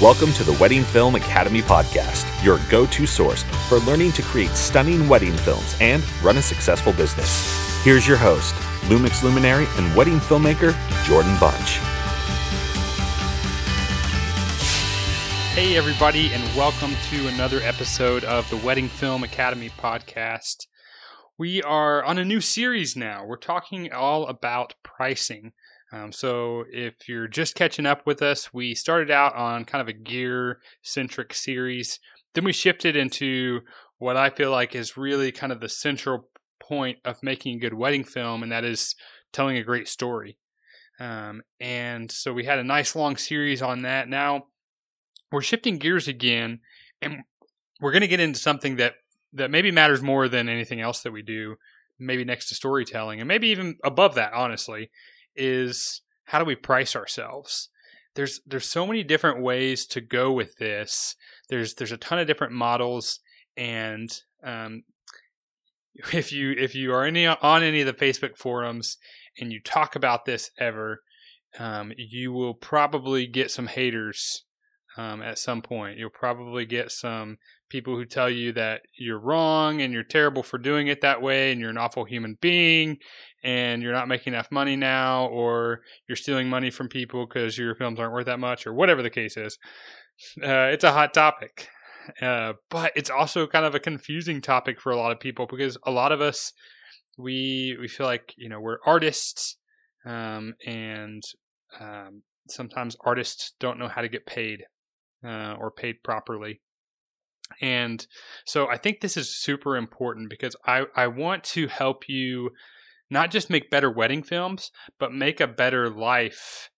Welcome to the Wedding Film Academy podcast, your go to source for learning to create stunning wedding films and run a successful business. Here's your host, Lumix luminary and wedding filmmaker, Jordan Bunch. Hey, everybody, and welcome to another episode of the Wedding Film Academy podcast. We are on a new series now. We're talking all about pricing. Um, so, if you're just catching up with us, we started out on kind of a gear centric series. Then we shifted into what I feel like is really kind of the central point of making a good wedding film, and that is telling a great story. Um, and so we had a nice long series on that. Now we're shifting gears again, and we're going to get into something that that maybe matters more than anything else that we do, maybe next to storytelling, and maybe even above that. Honestly, is how do we price ourselves? There's there's so many different ways to go with this. There's there's a ton of different models, and um, if you if you are any on any of the Facebook forums and you talk about this ever, um, you will probably get some haters um, at some point. You'll probably get some people who tell you that you're wrong and you're terrible for doing it that way and you're an awful human being and you're not making enough money now or you're stealing money from people because your films aren't worth that much or whatever the case is. Uh, it's a hot topic. Uh, but it's also kind of a confusing topic for a lot of people because a lot of us we we feel like you know we're artists um, and um, sometimes artists don't know how to get paid uh, or paid properly. And so I think this is super important because I, I want to help you not just make better wedding films, but make a better life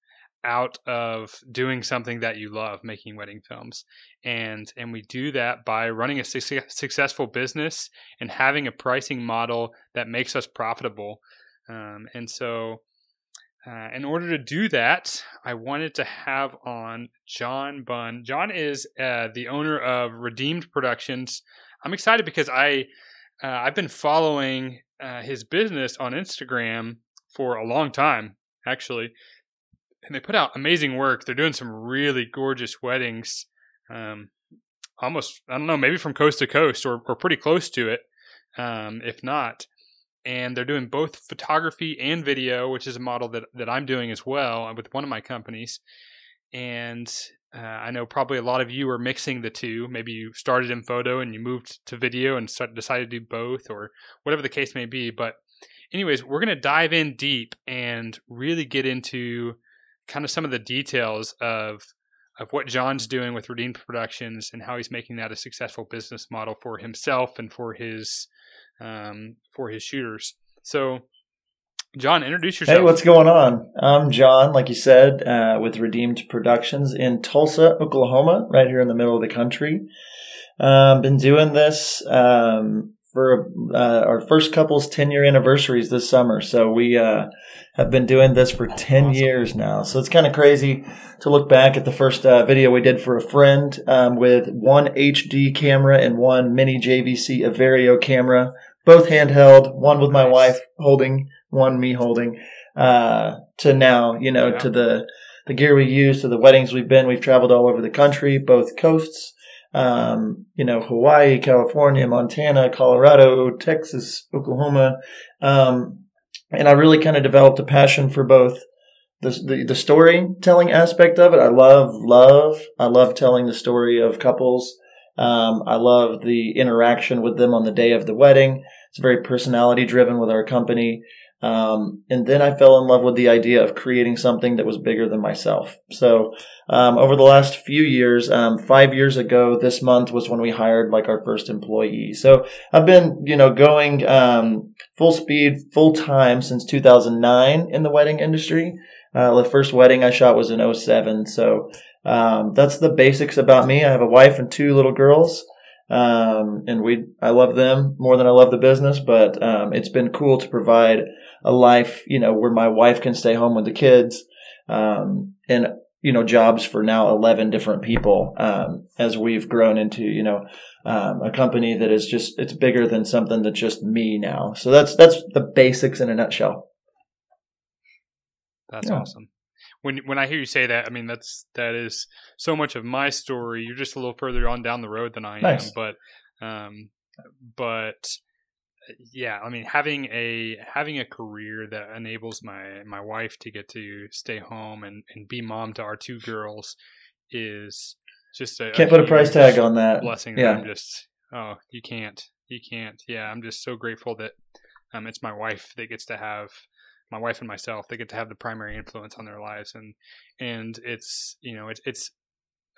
out of doing something that you love, making wedding films. And and we do that by running a su- successful business and having a pricing model that makes us profitable. Um, and so uh, in order to do that, I wanted to have on John Bunn. John is uh, the owner of Redeemed Productions. I'm excited because I uh, I've been following uh, his business on Instagram for a long time, actually, and they put out amazing work. They're doing some really gorgeous weddings, um, almost I don't know, maybe from coast to coast or or pretty close to it, um, if not and they're doing both photography and video, which is a model that, that I'm doing as well uh, with one of my companies. And uh, I know probably a lot of you are mixing the two. Maybe you started in photo and you moved to video and decided to do both, or whatever the case may be. But, anyways, we're going to dive in deep and really get into kind of some of the details of of what John's doing with Redeemed Productions and how he's making that a successful business model for himself and for his um, for his shooters. So, John, introduce yourself. Hey, what's going on? I'm John, like you said, uh, with Redeemed Productions in Tulsa, Oklahoma, right here in the middle of the country. Um, been doing this um, for uh, our first couple's 10 year anniversaries this summer. So we uh, have been doing this for 10 awesome. years now. So it's kind of crazy to look back at the first uh, video we did for a friend um, with one HD camera and one mini JVC Everio camera both handheld, one with my nice. wife holding, one me holding, uh, to now, you know, yeah. to the, the gear we use, to the weddings we've been. We've traveled all over the country, both coasts, um, you know, Hawaii, California, Montana, Colorado, Texas, Oklahoma. Um, and I really kind of developed a passion for both the, the, the storytelling aspect of it. I love, love, I love telling the story of couples um, I love the interaction with them on the day of the wedding. It's very personality driven with our company. Um, and then I fell in love with the idea of creating something that was bigger than myself. So, um, over the last few years, um, five years ago, this month was when we hired like our first employee. So I've been, you know, going, um, full speed, full time since 2009 in the wedding industry. Uh, the first wedding I shot was in 07. So, um, that's the basics about me. I have a wife and two little girls. Um, and we, I love them more than I love the business, but, um, it's been cool to provide a life, you know, where my wife can stay home with the kids, um, and, you know, jobs for now 11 different people, um, as we've grown into, you know, um, a company that is just, it's bigger than something that's just me now. So that's, that's the basics in a nutshell. That's Yeah. awesome. When when I hear you say that, I mean that's that is so much of my story. You're just a little further on down the road than I Nice. am, but um, but yeah, I mean having a having a career that enables my my wife to get to stay home and and be mom to our two girls is just a Can't put a price tag on that. blessing. that Yeah. I'm just oh you can't you can't yeah I'm just so grateful that um it's my wife that gets to have my wife and myself they get to have the primary influence on their lives and and it's you know it's it's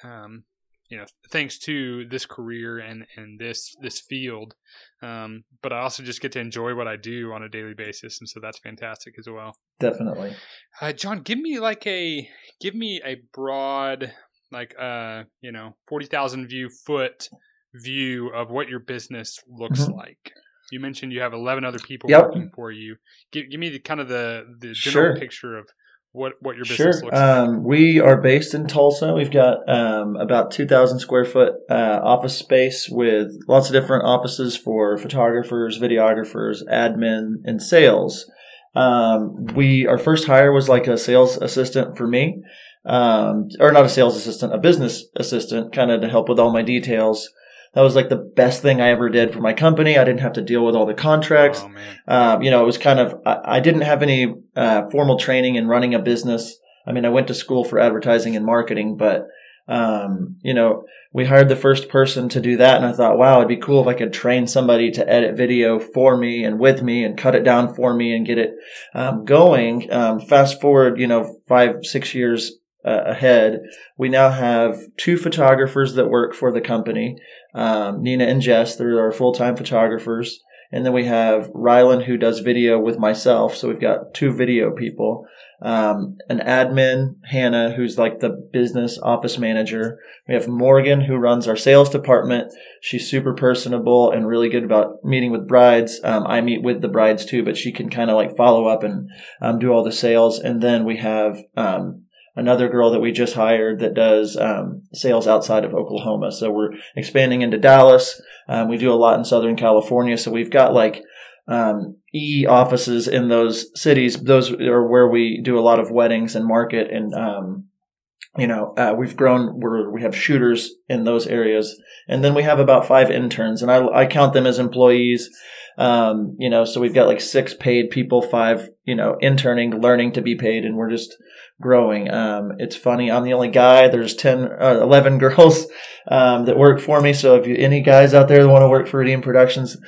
um you know thanks to this career and and this this field um but I also just get to enjoy what I do on a daily basis and so that's fantastic as well Definitely. uh, John, give me like a give me a broad like uh you know forty thousand view foot view of what your business looks Mhm. like. You mentioned you have eleven other people Yep. working for you. Give give me the kind of the the general Sure. picture of what what your Sure. business looks like. Um, we are based in Tulsa. We've got um, about 2,000 square foot uh, office space with lots of different offices for photographers, videographers, admin, and sales. Um, we our first hire was like a sales assistant for me, um, or not a sales assistant, a business assistant, kind of to help with all my details. That was like the best thing I ever did for my company. I didn't have to deal with all the contracts Oh um, you know, it was kind of, I, I didn't have any uh, formal training in running a business. I mean, I went to school for advertising and marketing, but, um, you know, we hired the first person to do that. And I thought, wow, it'd be cool if I could train somebody to edit video for me and with me and cut it down for me and get it um, going. Um, fast forward, you know, five, six years uh, ahead, we now have two photographers that work for the company. Um, Nina and Jess, they're our full-time photographers. And then we have Rylan who does video with myself. So we've got two video people. Um, an admin, Hannah, who's like the business office manager. We have Morgan who runs our sales department. She's super personable and really good about meeting with brides. Um, I meet with the brides too, but she can kind of like follow up and um, do all the sales. And then we have um, another girl that we just hired that does um, sales outside of Oklahoma. So we're expanding into Dallas. Um, we do a lot in Southern California. So we've got like um, E offices in those cities. Those are where we do a lot of weddings and market. And, um, you know, uh, we've grown, we're, we have shooters in those areas. And then we have about five interns and I, I count them as employees. Um, you know, so we've got like six paid people, five, you know, interning, learning to be paid. And we're just, growing. Um, it's funny. I'm the only guy. There's 10, uh, 11 girls, um, that work for me. So if you, any guys out there that want to work for Redeem Productions,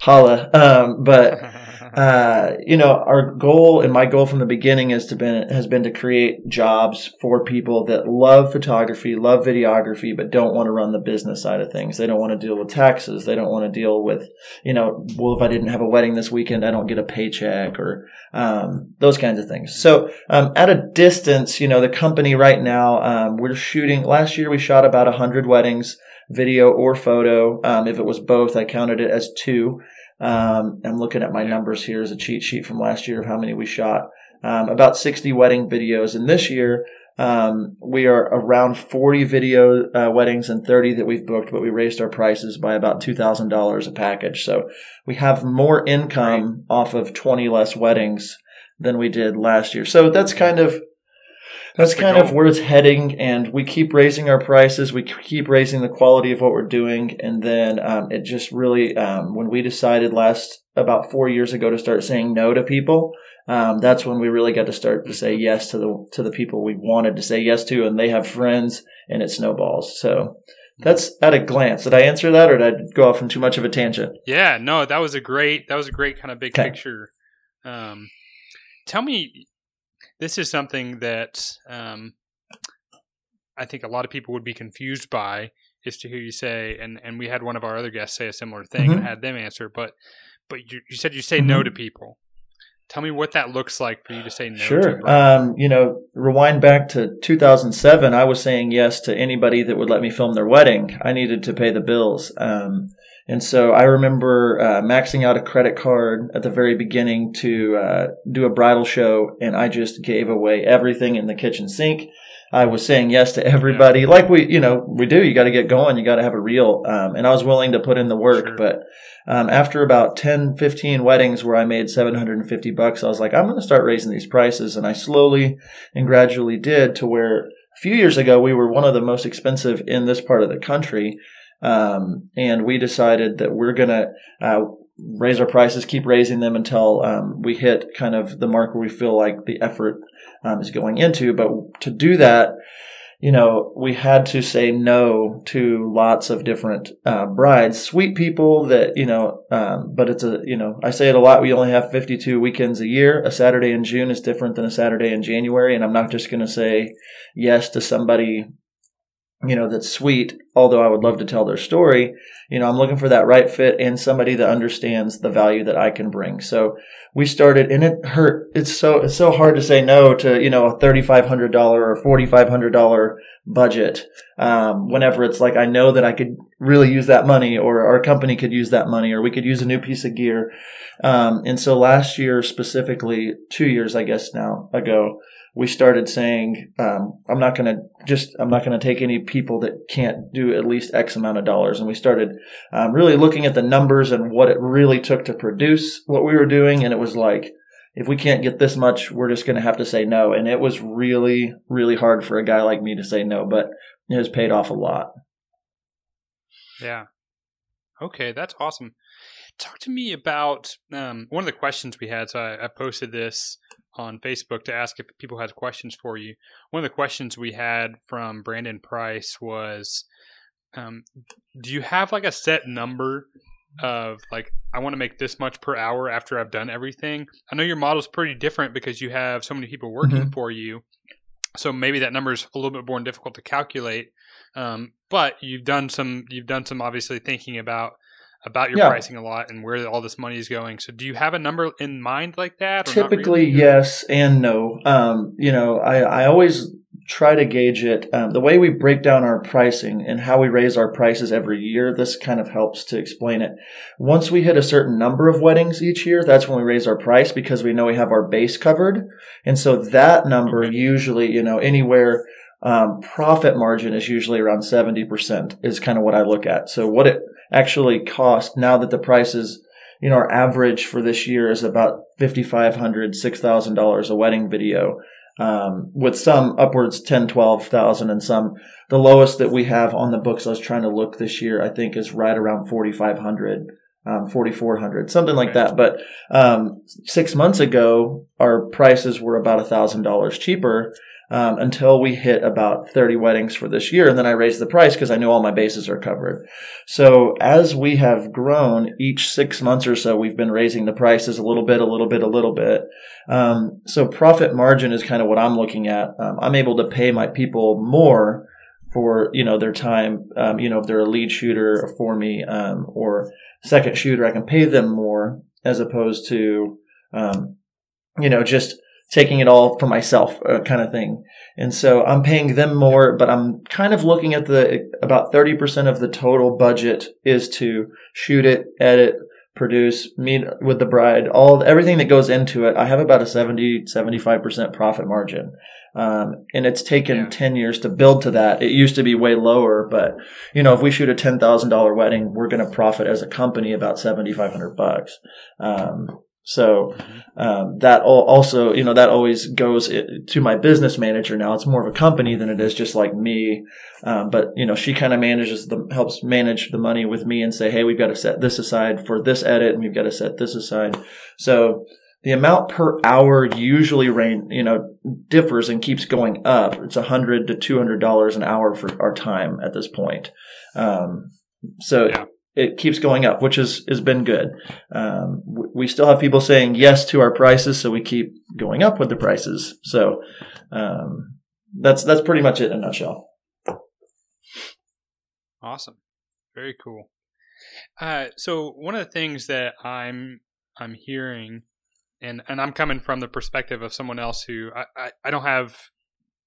holla. Um, but, uh, you know, our goal and my goal from the beginning is to been, has been to create jobs for people that love photography, love videography, but don't want to run the business side of things. They don't want to deal with taxes. They don't want to deal with, you know, well, if I didn't have a wedding this weekend, I don't get a paycheck or, um, those kinds of things. So, um, at a distance, you know, the company right now, um, we're shooting, last year we shot about a hundred weddings, video or photo. Um, if it was both, I counted it as two. Um, I'm looking at my numbers here as a cheat sheet from last year of how many we shot. Um, about 60 wedding videos. And this year, um, we are around 40 video uh, weddings and 30 that we've booked, but we raised our prices by about $2,000 a package. So we have more income off of 20 less weddings than we did last year. So that's kind of that's, kind of where it's heading, and we keep raising our prices. We keep raising the quality of what we're doing, and then um, it just really, um, when we decided last about four years ago to start saying no to people, um, that's when we really got to start to say yes to the to the people we wanted to say yes to, and they have friends, and it snowballs. So that's at a glance. Did I answer that, or did I go off on too much of a tangent? Yeah, no, that was a great that was a great kind of big Okay. picture. Um, tell me, this is something that um, I think a lot of people would be confused by is to hear you say, and and we had one of our other guests say a similar thing and Mhm. had them answer, but but you, you said you say no Mhm. to people. Tell me what that looks like for you to say no. Sure. Um, you know, rewind back to 2007, I was saying yes to anybody that would let me film their wedding. I needed to pay the bills. Um, And so I remember uh, maxing out a credit card at the very beginning to uh, do a bridal show, and I just gave away everything in the kitchen sink. I was saying yes to everybody, yeah. like we, you know, we do. You got to get going. You got to have a reel. Um, and I was willing to put in the work. Sure. But um, after about 10, 15 weddings where I made 750 bucks, I was like, I'm going to start raising these prices. And I slowly and gradually did to where a few years ago we were one of the most expensive in this part of the country. Um, and we decided that we're going to uh, raise our prices, keep raising them until um, we hit kind of the mark where we feel like the effort um, is going into. But to do that, you know, we had to say no to lots of different uh, brides, sweet people that, you know, um, but it's a, you know, I say it a lot. We only have 52 weekends a year. A Saturday in June is different than a Saturday in January. And I'm not just going to say yes to somebody you know, that's sweet, although I would love to tell their story, you know, I'm looking for that right fit and somebody that understands the value that I can bring. So we started and it hurt. It's so, it's so hard to say no to, you know, a $3,500 or $4,500 budget. Um, whenever it's like, I know that I could really use that money or our company could use that money or we could use a new piece of gear. Um, and so last year specifically, two years, I guess now ago, we started saying, um, I'm not going to just, I'm not going to take any people that can't do at least X amount of dollars. And we started um, really looking at the numbers and what it really took to produce what we were doing. And it was like, if we can't get this much, we're just going to have to say no. And it was really, really hard for a guy like me to say no, but it has paid off a lot. Yeah. Okay, that's awesome. Talk to me about um, one of the questions we had. So I, I posted this on Facebook to ask if people had questions for you. One of the questions we had from Brandon Price was, um, "Do you have like a set number of like I want to make this much per hour after I've done everything?" I know your model's pretty different because you have so many people working mm-hmm. for you, so maybe that number is a little bit more difficult to calculate. Um, but you've done some you've done some obviously thinking about about your yeah. pricing a lot and where all this money is going. So, do you have a number in mind like that? Typically, really? yes and no. Um, you know, I, I always try to gauge it. Um, the way we break down our pricing and how we raise our prices every year, this kind of helps to explain it. Once we hit a certain number of weddings each year, that's when we raise our price because we know we have our base covered. And so that number okay. usually, you know, anywhere um, profit margin is usually around 70% is kind of what I look at. So what it actually cost now that the prices, you know, our average for this year is about $5,500, $6,000 a wedding video. Um, with some upwards 10, 12,000 and some, the lowest that we have on the books I was trying to look this year, I think is right around 4,500. Um, 4,400, something like that. But, um, six months ago, our prices were about a thousand dollars cheaper um, until we hit about 30 weddings for this year. And then I raised the price because I knew all my bases are covered. So as we have grown each six months or so, we've been raising the prices a little bit, a little bit, a little bit. Um, so profit margin is kind of what I'm looking at. Um, I'm able to pay my people more for you know their time. Um, you know if they're a lead shooter for me um, or second shooter, I can pay them more as opposed to um, you know just taking it all for myself uh, kind of thing. And so I'm paying them more, but I'm kind of looking at the about 30% of the total budget is to shoot it, edit, produce, meet with the bride, all everything that goes into it. I have about a 70, 75% profit margin. Um, and it's taken yeah. 10 years to build to that. It used to be way lower, but you know, if we shoot a $10,000 wedding, we're going to profit as a company about 7,500 bucks. Um, so um, that also, you know, that always goes to my business manager. Now it's more of a company than it is just like me. Um, but you know, she kind of manages the helps manage the money with me and say, hey, we've got to set this aside for this edit, and we've got to set this aside. So the amount per hour usually rain, you know, differs and keeps going up. It's a hundred to two hundred dollars an hour for our time at this point. Um, so yeah it keeps going up, which has has been good. Um, we still have people saying yes to our prices, so we keep going up with the prices. So um, that's that's pretty much it in a nutshell. Awesome, very cool. Uh, so one of the things that I'm I'm hearing, and and I'm coming from the perspective of someone else who I I, I don't have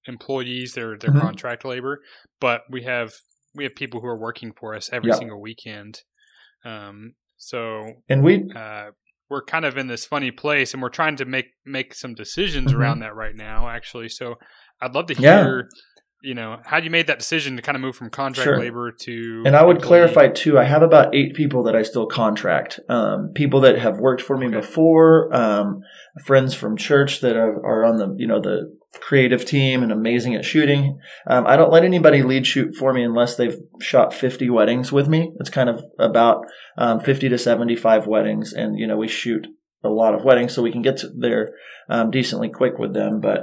employees; they're they're mm-hmm. contract labor, but we have we have people who are working for us every yep. single weekend. Um, so and we uh, we're kind of in this funny place, and we're trying to make make some decisions Mhm. around that right now, actually. So I'd love to Yeah. You know, how you made that decision to kind of move from contract Sure. labor to. And I would employee. clarify too. I have about eight people that I still contract. Um, people that have worked for me Okay. before, um, friends from church that are, are on the you know the creative team and amazing at shooting. Um, I don't let anybody lead shoot for me unless they've shot fifty weddings with me. It's kind of about um, fifty to seventy five weddings, and you know we shoot a lot of weddings, so we can get to there um, decently quick with them. But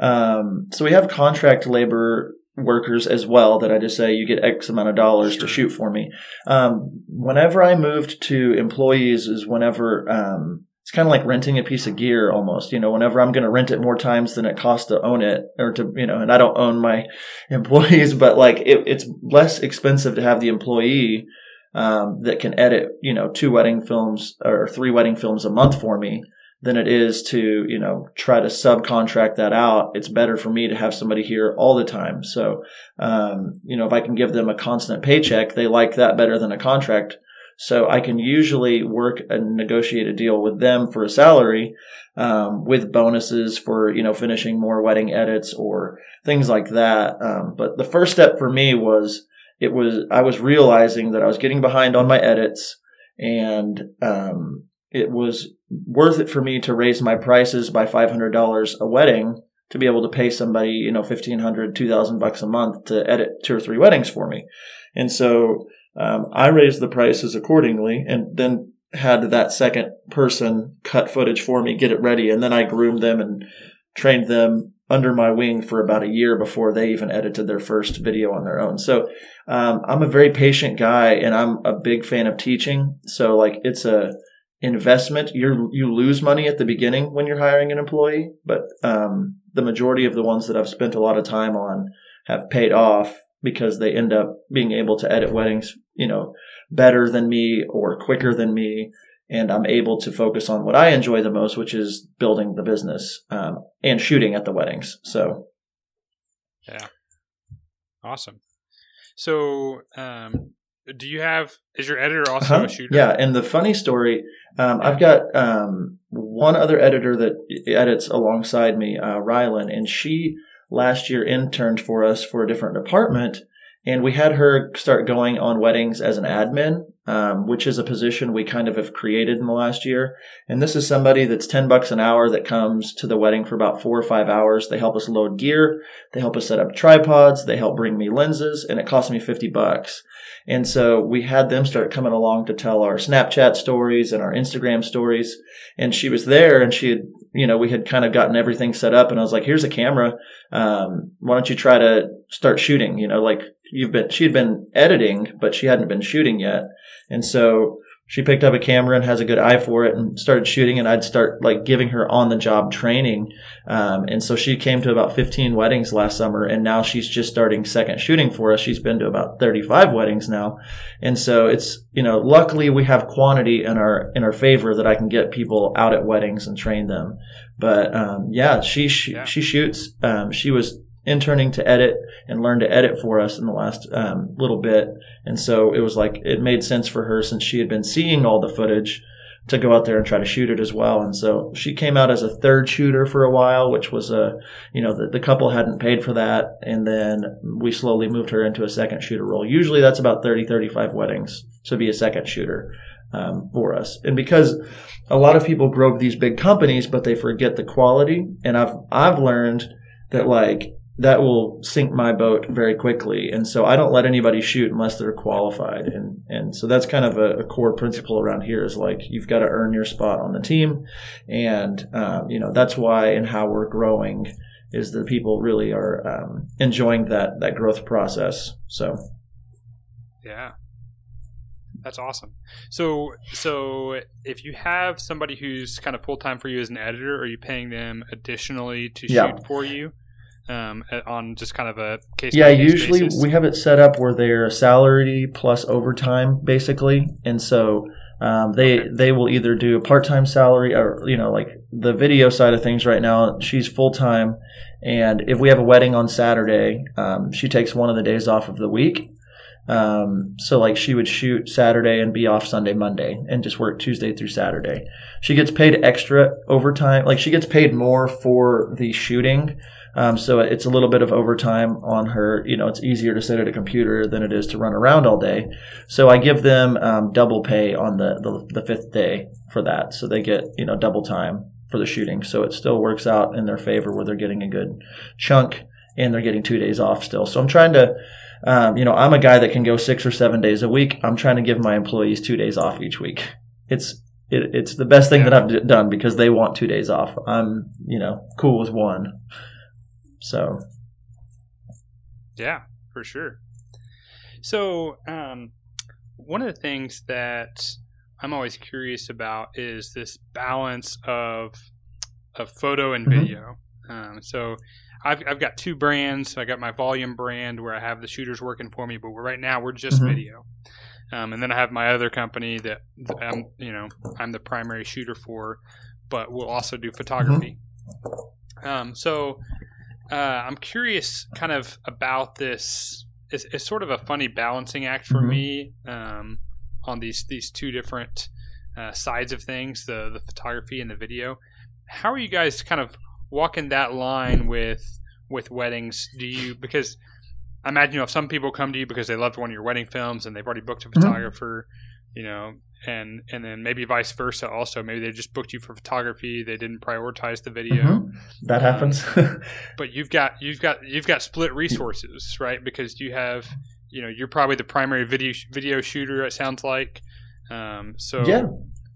um, so we have contract labor workers as well that I just say you get X amount of dollars Sure. to shoot for me. Um, whenever I moved to employees is whenever um, it's kind of like renting a piece of gear almost. You know, whenever I'm going to rent it more times than it costs to own it or to you know, and I don't own my employees, but like it, it's less expensive to have the employee. Um, that can edit, you know, two wedding films or three wedding films a month for me than it is to, you know, try to subcontract that out. It's better for me to have somebody here all the time. So, um, you know, if I can give them a constant paycheck, they like that better than a contract. So I can usually work and negotiate a deal with them for a salary, um, with bonuses for, you know, finishing more wedding edits or things like that. Um, but the first step for me was, it was, I was realizing that I was getting behind on my edits and, um, it was worth it for me to raise my prices by $500 a wedding to be able to pay somebody, you know, 1500, 2000 bucks a month to edit two or three weddings for me. And so, um, I raised the prices accordingly and then had that second person cut footage for me, get it ready. And then I groomed them and trained them under my wing for about a year before they even edited their first video on their own. So, um, I'm a very patient guy and I'm a big fan of teaching. So like it's a, investment you you lose money at the beginning when you're hiring an employee but um, the majority of the ones that i've spent a lot of time on have paid off because they end up being able to edit weddings you know better than me or quicker than me and i'm able to focus on what i enjoy the most which is building the business um, and shooting at the weddings so yeah, Awesome. So, um, do you have? Is your editor also Uh-huh. a shooter? Yeah, and the funny story, um, I've got um, one other editor that edits alongside me, uh, Rylan, and she last year interned for us for a different department, and we had her start going on weddings as an admin, um, which is a position we kind of have created in the last year. And this is somebody that's ten bucks an hour that comes to the wedding for about four or five hours. They help us load gear, they help us set up tripods, they help bring me lenses, and it costs me fifty bucks. And so we had them start coming along to tell our Snapchat stories and our Instagram stories. And she was there and she had, you know, we had kind of gotten everything set up and I was like, here's a camera. Um, why don't you try to start shooting? You know, like you've been, she had been editing, but she hadn't been shooting yet. And so she picked up a camera and has a good eye for it and started shooting and I'd start like giving her on the job training. Um, and so she came to about 15 weddings last summer and now she's just starting second shooting for us. She's been to about 35 weddings now. And so it's, you know, luckily we have quantity in our, in our favor that I can get people out at weddings and train them. But, um, yeah, she, she, Yeah. she shoots. Um, she was interning to edit and learn to edit for us in the last, um, little bit. And so it was like, it made sense for her since she had been seeing all the footage to go out there and try to shoot it as well. And so she came out as a third shooter for a while, which was a, you know, the, the couple hadn't paid for that. And then we slowly moved her into a second shooter role. Usually that's about 30, 35 weddings to be a second shooter. Um, for us. And because a lot of people grow up these big companies, but they forget the quality. And I've, I've learned that like that will sink my boat very quickly. And so I don't let anybody shoot unless they're qualified. And, and so that's kind of a, a core principle around here is like, you've got to earn your spot on the team. And, um, you know, that's why and how we're growing is that people really are, um, enjoying that, that growth process. So, Yeah. That's awesome. So, so if you have somebody who's kind of full time for you as an editor, are you paying them additionally to Yeah. shoot for you, um, on just kind of a case? yeah, usually basis? we have it set up where they're salary plus overtime basically. And so, um, they, Okay. they will either do a part-time salary or, you know, like the video side of things right now, she's full-time. And if we have a wedding on Saturday, um, she takes one of the days off of the week. Um, so like she would shoot Saturday and be off Sunday, Monday, and just work Tuesday through Saturday. She gets paid extra overtime. Like she gets paid more for the shooting. Um, so it's a little bit of overtime on her. You know, it's easier to sit at a computer than it is to run around all day. So I give them um, double pay on the, the the fifth day for that. So they get you know double time for the shooting. So it still works out in their favor where they're getting a good chunk and they're getting two days off still. So I'm trying to, um, you know, I'm a guy that can go six or seven days a week. I'm trying to give my employees two days off each week. It's it, it's the best thing yeah. that I've done because they want two days off. I'm you know cool with one. So yeah, for sure. So um, one of the things that I'm always curious about is this balance of of photo and mm-hmm. video. Um, so I've, I've got two brands. I got my volume brand where I have the shooters working for me, but right now we're just mm-hmm. video. Um, and then I have my other company that I'm, you know, I'm the primary shooter for, but we'll also do photography. Mm-hmm. Um, so uh, I'm curious, kind of about this. It's, it's, sort of a funny balancing act for mm-hmm. me um, on these these two different uh, sides of things, the the photography and the video. How are you guys kind of walking that line with with weddings? Do you because I imagine you know if some people come to you because they loved one of your wedding films and they've already booked a mm-hmm. photographer, mm-hmm. you know, and and then maybe vice versa. Also, maybe they just booked you for photography. They didn't prioritize the video. Mm-hmm. That happens. but you've got you've got you've got split resources, right? Because you have you know you're probably the primary video video shooter. It sounds like. Um, so yeah.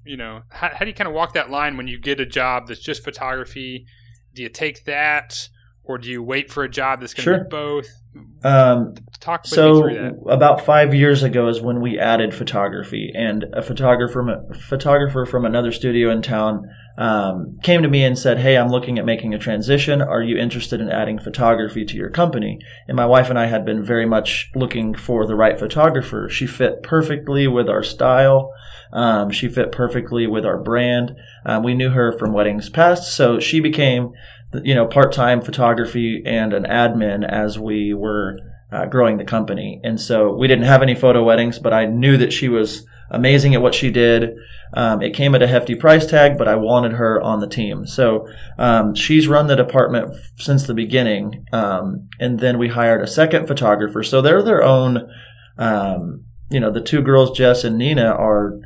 you know how, how do you kind of walk that line when you get a job that's just photography? Do you take that or do you wait for a job that's going to sure. be both? Um, Talk so about five years ago is when we added photography, and a photographer a photographer from another studio in town um, came to me and said, "Hey, I'm looking at making a transition. Are you interested in adding photography to your company?" And my wife and I had been very much looking for the right photographer. She fit perfectly with our style. Um, she fit perfectly with our brand. Um, we knew her from weddings past, so she became, you know, part-time photography and an admin as we were uh, growing the company. And so we didn't have any photo weddings, but I knew that she was amazing at what she did. Um, it came at a hefty price tag, but I wanted her on the team. So um, she's run the department since the beginning. Um, and then we hired a second photographer. So they're their own, um, you know, the two girls, Jess and Nina, are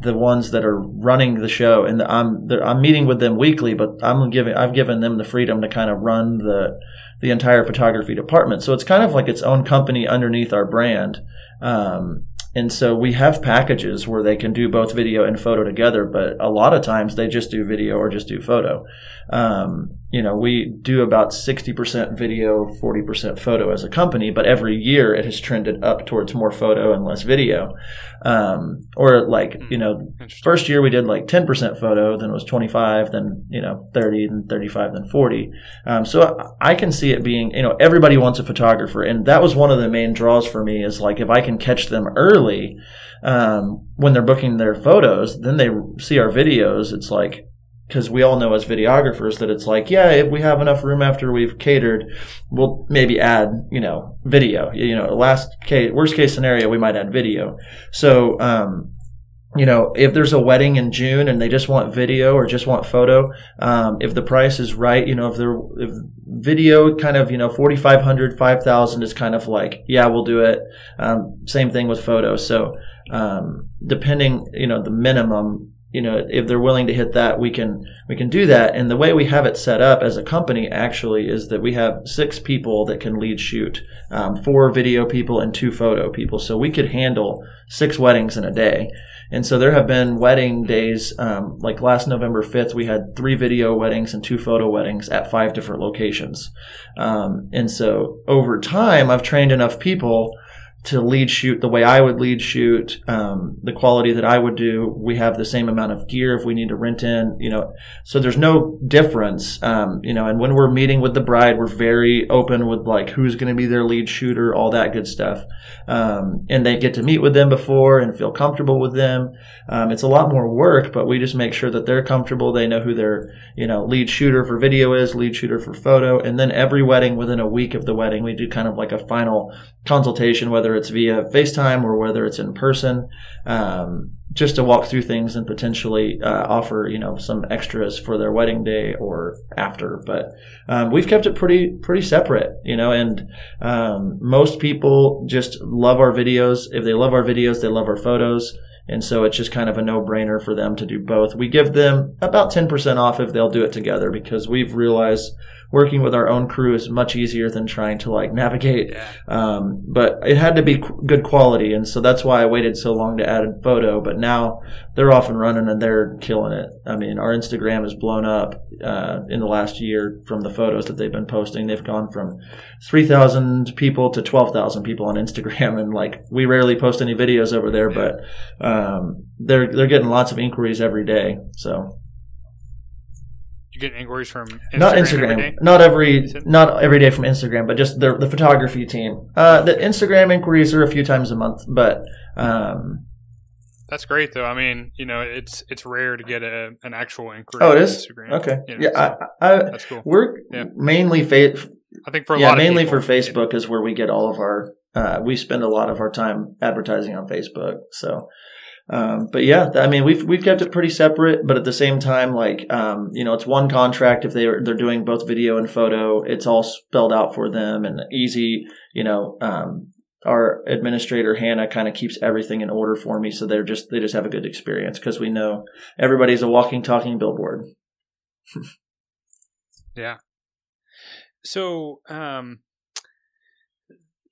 the ones that are running the show, and I'm I'm meeting with them weekly, but I'm giving I've given them the freedom to kind of run the the entire photography department. So it's kind of like its own company underneath our brand. Um, and so we have packages where they can do both video and photo together, but a lot of times they just do video or just do photo. Um, you know, we do about 60% video, 40% photo as a company, but every year it has trended up towards more photo and less video. Um, or like, you know, first year we did like 10% photo, then it was 25, then, you know, 30, then 35, then 40. Um, so I can see it being, you know, everybody wants a photographer. And that was one of the main draws for me is like, if I can catch them early, um, when they're booking their photos, then they see our videos. It's like, because we all know as videographers that it's like, yeah, if we have enough room after we've catered, we'll maybe add, you know, video. You know, last case, worst case scenario, we might add video. So, um, you know, if there's a wedding in June and they just want video or just want photo, um, if the price is right, you know, if they're, if video kind of, you know, 4,500, 5,000 is kind of like, yeah, we'll do it. Um, same thing with photo. So, um, depending, you know, the minimum you know if they're willing to hit that we can we can do that. And the way we have it set up as a company actually is that we have six people that can lead shoot um, four video people and two photo people. So we could handle six weddings in a day. And so there have been wedding days um, like last november 5th we had three video weddings and two photo weddings at five different locations. Um, and so over time i've trained enough people to lead shoot the way I would lead shoot, um, the quality that I would do. We have the same amount of gear if we need to rent in, you know, so there's no difference, um, you know, and when we're meeting with the bride, we're very open with like who's going to be their lead shooter, all that good stuff. Um, and they get to meet with them before and feel comfortable with them. Um, it's a lot more work, but we just make sure that they're comfortable. They know who their, you know, lead shooter for video is, lead shooter for photo. And then every wedding within a week of the wedding, we do kind of like a final consultation, whether whether it's via FaceTime or whether it's in person, um, just to walk through things and potentially uh, offer you know some extras for their wedding day or after. But um, we've kept it pretty pretty separate, you know. And um, most people just love our videos. If they love our videos, they love our photos. And so it's just kind of a no brainer for them to do both. We give them about 10% off if they'll do it together because we've realized working with our own crew is much easier than trying to like navigate. Um, but it had to be good quality, and so that's why I waited so long to add a photo. But now they're off and running, and they're killing it. I mean, our Instagram has blown up uh, in the last year from the photos that they've been posting. They've gone from three thousand people to twelve thousand people on Instagram, and like we rarely post any videos over there, but um, they're they're getting lots of inquiries every day. So you get inquiries from Instagram not Instagram, every not every not every day from Instagram, but just the the photography team. Uh, the Instagram inquiries are a few times a month, but um, that's great though. I mean, you know, it's it's rare to get a, an actual inquiry. Oh, it on is Instagram, okay. you know, yeah, so I, I, that's cool. we're Yeah. mainly fa- I think for a yeah, lot of mainly people, for Facebook is where we get all of our. Uh, we spend a lot of our time advertising on Facebook. So, um, but yeah, I mean, we've we've kept it pretty separate, but at the same time, like um, you know, it's one contract. If they are they're doing both video and photo, it's all spelled out for them and easy. You know, um, our administrator Hannah kind of keeps everything in order for me, so they're just they just have a good experience because we know everybody's a walking, talking billboard. Yeah. So, um,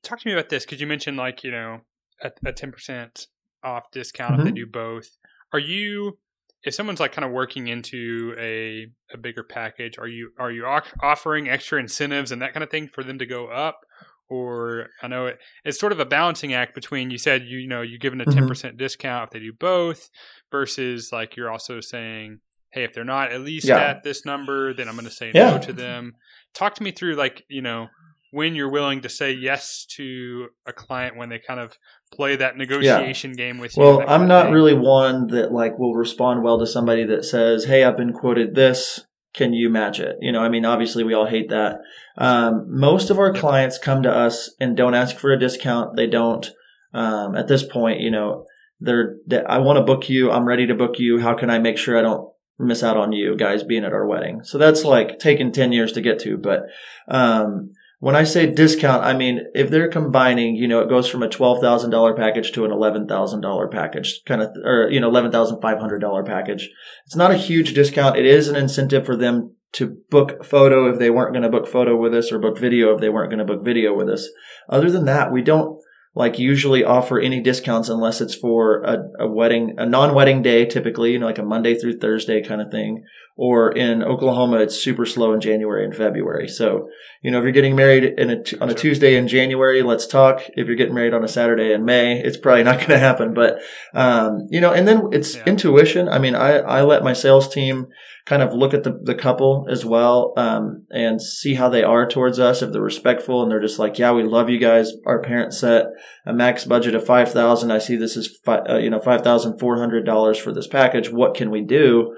talk to me about this because you mentioned like you know a a ten percent off discount if they Mhm. do both. Are you if someone's like kind of working into a a bigger package? Are you are you offering extra incentives and that kind of thing for them to go up? Or I know it, it's sort of a balancing act between you said you, you know you're giving a Mhm. 10 percent discount if they do both versus like you're also saying hey if they're not at least Yeah. at this number then I'm going to say Yeah. no to them talk to me through like you know when you're willing to say yes to a client when they kind of play that negotiation game with you. Well, I'm not really one that like will respond well to somebody that says, "Hey, I've been quoted this. Can you match it?" You know, I mean, obviously we all hate that. Um, most of our clients come to us and don't ask for a discount. They don't. Um, at this point, you know, they're. They, I want to book you. I'm ready to book you. How can I make sure I don't miss out on you guys being at our wedding? So that's like taken ten years to get to, but. Um, when I say discount, I mean if they're combining, you know, it goes from a twelve thousand dollar package to an eleven thousand dollar package, kind of, or you know, eleven thousand five hundred dollar package. It's not a huge discount. It is an incentive for them to book photo if they weren't going to book photo with us, or book video if they weren't going to book video with us. Other than that, we don't like usually offer any discounts unless it's for a, a wedding, a non-wedding day, typically, you know, like a Monday through Thursday kind of thing. Or in Oklahoma, it's super slow in January and February. So, you know, if you're getting married in a, on a. Tuesday in January, let's talk. If you're getting married on a Saturday in May, it's probably not going to happen. But, um, you know, and then it's Yeah. intuition. I mean, I, I let my sales team kind of look at the, the couple as well, um, and see how they are towards us. If they're respectful and they're just like, yeah, we love you guys. Our parents set a max budget of 5000 I see this is, fi- uh, you know, $5,400 for this package. What can we do?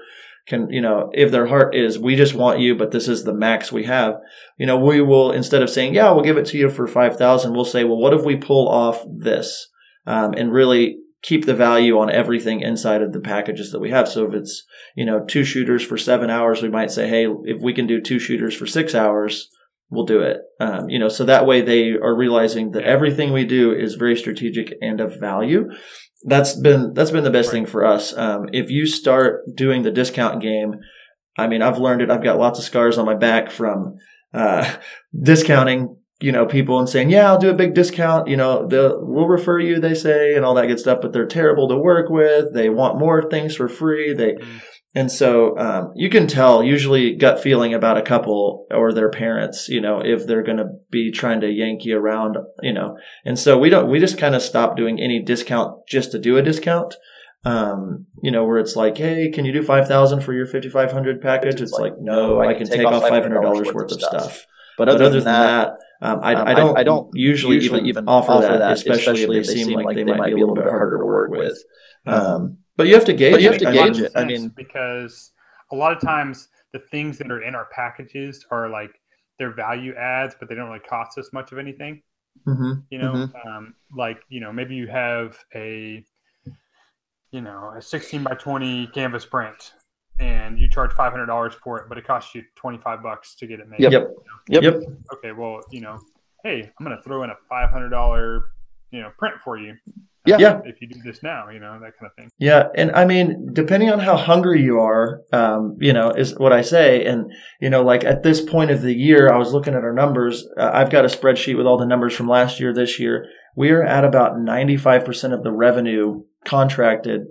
Can, you know, if their heart is, we just want you, but this is the max we have, you know, we will, instead of saying, yeah, we'll give it to you for 5000 we'll say, well, what if we pull off this? Um, and really keep the value on everything inside of the packages that we have. So if it's, you know, two shooters for seven hours, we might say, hey, if we can do two shooters for six hours, we'll do it. Um, you know, so that way they are realizing that everything we do is very strategic and of value. That's been that's been the best thing for us. Um, if you start doing the discount game, I mean, I've learned it. I've got lots of scars on my back from uh, discounting, you know, people and saying, "Yeah, I'll do a big discount." You know, they'll we'll refer you, they say, and all that good stuff. But they're terrible to work with. They want more things for free. They Mm. And so um, you can tell usually gut feeling about a couple or their parents, you know, if they're going to be trying to yank you around, you know. And so we don't, we just kind of stop doing any discount just to do a discount. Um, you know, where it's like, hey, can you do five thousand for your fifty five hundred package? It's like, no, I can take off five hundred dollars worth of stuff. But But other than that, um, I, um, I don't, I don't usually, usually even, even offer, that, that, especially, if they seem like they might be a little bit harder to work with. Um, but you have to gauge. But you have it. to I Makes a lot mean, gauge it. I mean- because a lot of times the things that are in our packages are like they're value adds, but they don't really cost us much of anything. Mm-hmm. You know, um, like you know, maybe you have a you know a 16 by 20 canvas print, and you charge five hundred dollars for it, but it costs you 25 bucks to get it made. Yep. Yep. Yep. Yep. Okay, well, you know, hey, I'm going to throw in a five hundred dollar you know print for you. Yeah. Yeah. If you do this now, you know that kind of thing. Yeah, and I mean, depending on how hungry you are, um, you know, is what I say. And you know, like at this point of the year, I was looking at our numbers. Uh, I've got a spreadsheet with all the numbers from last year, this year. We are at about ninety-five percent of the revenue contracted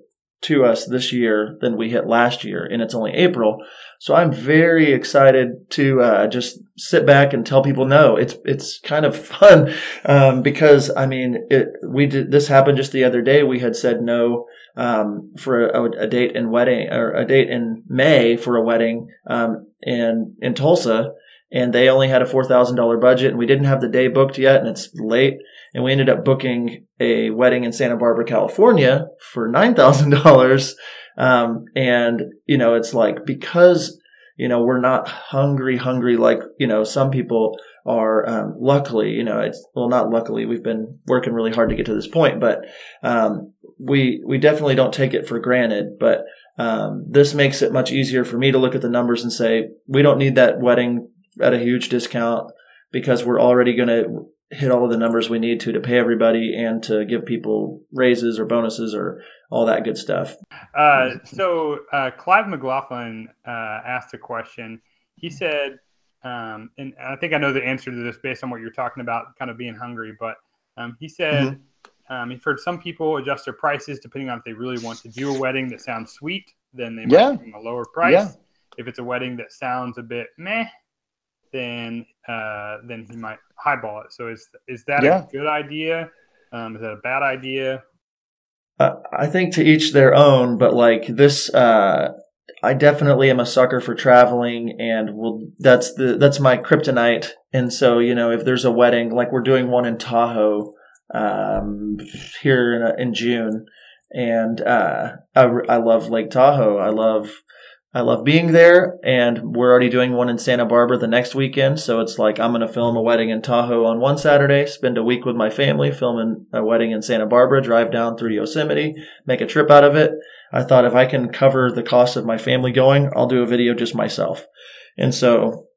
to us this year than we hit last year, and it's only April. So I'm very excited to uh, just sit back and tell people no. It's it's kind of fun um, because I mean it. We did this happened just the other day. We had said no um, for a, a date in wedding or a date in May for a wedding um, in in Tulsa, and they only had a four thousand dollar budget, and we didn't have the day booked yet, and it's late. And we ended up booking a wedding in Santa Barbara, California for nine thousand dollars. Um, and you know, it's like because you know we're not hungry, hungry like you know some people are. Um, luckily, you know, it's well not luckily. We've been working really hard to get to this point, but um, we we definitely don't take it for granted. But um, this makes it much easier for me to look at the numbers and say we don't need that wedding at a huge discount because we're already going to hit all of the numbers we need to to pay everybody and to give people raises or bonuses or all that good stuff. Uh, so uh, Clive McLaughlin uh, asked a question. He said, um, and I think I know the answer to this based on what you're talking about, kind of being hungry. But um, he said um, he's heard some people adjust their prices depending on if they really want to do a wedding that sounds sweet, then they might Yeah. a lower price. Yeah. If it's a wedding that sounds a bit meh, then uh, then he might highball it. So is is that Yeah. a good idea? Um, is that a bad idea? Uh, I think to each their own, but like this, uh, I definitely am a sucker for traveling, and will that's the that's my kryptonite. And so you know, if there's a wedding, like we're doing one in Tahoe um, here in, in June, and uh, I, I love Lake Tahoe. I love I love being there, and we're already doing one in Santa Barbara the next weekend. So it's like I'm going to film a wedding in Tahoe on one Saturday, spend a week with my family, filming a wedding in Santa Barbara, drive down through Yosemite, make a trip out of it. I thought if I can cover the cost of my family going, I'll do a video just myself. And so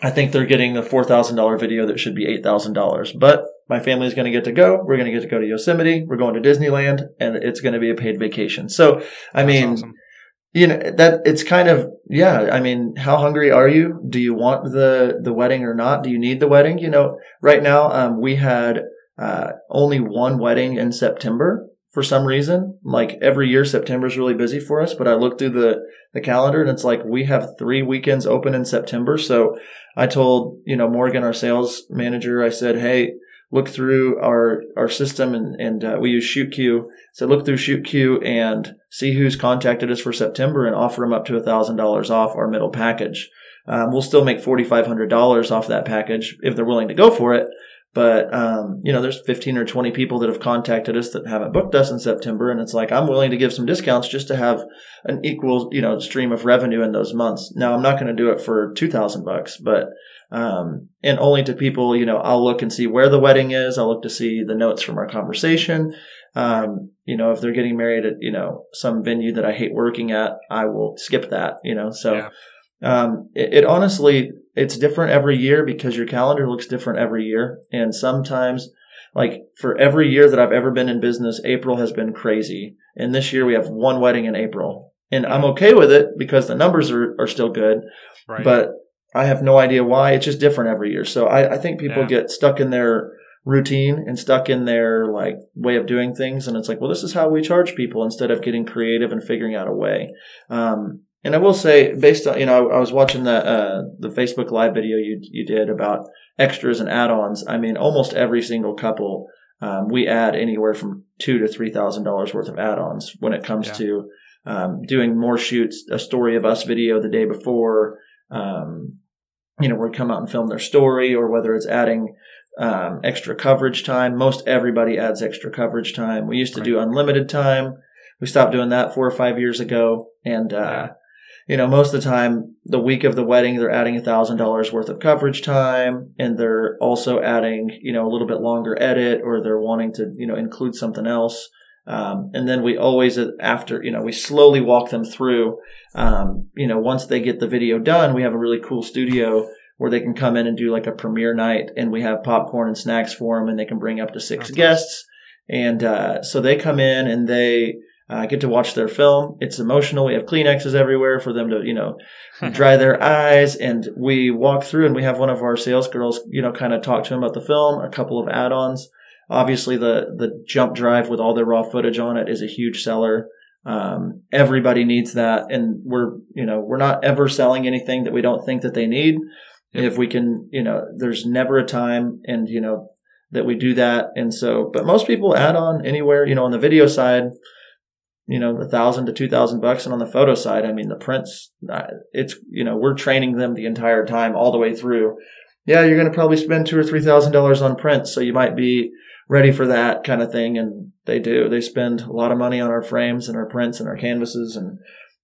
I think they're getting the $4,000 video that should be $8,000. But my family's going to get to go. We're going to get to go to Yosemite. We're going to Disneyland and it's going to be a paid vacation. So, I That's mean, awesome. You know that it's kind of yeah i mean how hungry are you? Do you want the the wedding or not? Do you need the wedding? You know right now um, we had uh, only one wedding in september for some reason. Like every year september is really busy for us but i looked through the the calendar and it's like we have three weekends open in september. So i told you know morgan our sales manager i said hey look through our our system and and uh, we use ShootQ. So look through ShootQ and see who's contacted us for September and offer them up to thousand dollars off our middle package. Um, we'll still make forty five hundred dollars off that package if they're willing to go for it. But um, you know, there's fifteen or twenty people that have contacted us that haven't booked us in September, and it's like I'm willing to give some discounts just to have an equal you know stream of revenue in those months. Now I'm not going to do it for two thousand bucks, but um, and only to people, you know, I'll look and see where the wedding is. I'll look to see the notes from our conversation. Um, you know, if they're getting married at, you know, some venue that I hate working at, I will skip that, you know, so, Yeah. um, it, it honestly, it's different every year because your calendar looks different every year. And sometimes, like for every year that I've ever been in business, April has been crazy. And this year we have one wedding in April. And I'm okay with it because the numbers are, are still good Right. but I have no idea why. It's just different every year. So I, I think people Yeah. get stuck in their routine and stuck in their like way of doing things, and it's like, well, this is how we charge people instead of getting creative and figuring out a way. Um, and I will say, based on you know, I was watching the uh, the Facebook Live video you you did about extras and add-ons. I mean, almost every single couple. Um, we add anywhere from two to three thousand dollars worth of add-ons when it comes Yeah. to um, doing more shoots, a story of us video the day before, um, you know, would come out and film their story, or whether it's adding um, extra coverage time. Most everybody adds extra coverage time. We used to do unlimited time. We stopped doing that four or five years ago, and uh, you know, most of the time, the week of the wedding, they're adding a thousand dollars worth of coverage time, and they're also adding, you know, a little bit longer edit, or they're wanting to, you know, include something else. Um, and then we always, after, you know, we slowly walk them through. Um, you know, once they get the video done, we have a really cool studio where they can come in and do like a premiere night, and we have popcorn and snacks for them, and they can bring up to six guests. And uh, so they come in and they uh, get to watch their film. It's emotional. We have Kleenexes everywhere for them to, you know, dry their eyes. And we walk through and we have one of our sales girls, you know, kind of talk to them about the film, a couple of add-ons. Obviously, the the jump drive with all the raw footage on it is a huge seller. Um, everybody needs that, and we're you know we're not ever selling anything that we don't think that they need. Yep. If we can, you know, there's never a time, and you know that we do that. And so, but most people add on anywhere, you know, on the video side you know, a thousand to two thousand bucks. And on the photo side, I mean, the prints, uh, it's, you know, we're training them the entire time all the way through. Yeah, you're going to probably spend two or three thousand dollars on prints. So you might be ready for that kind of thing. And they do, they spend a lot of money on our frames and our prints and our canvases. And,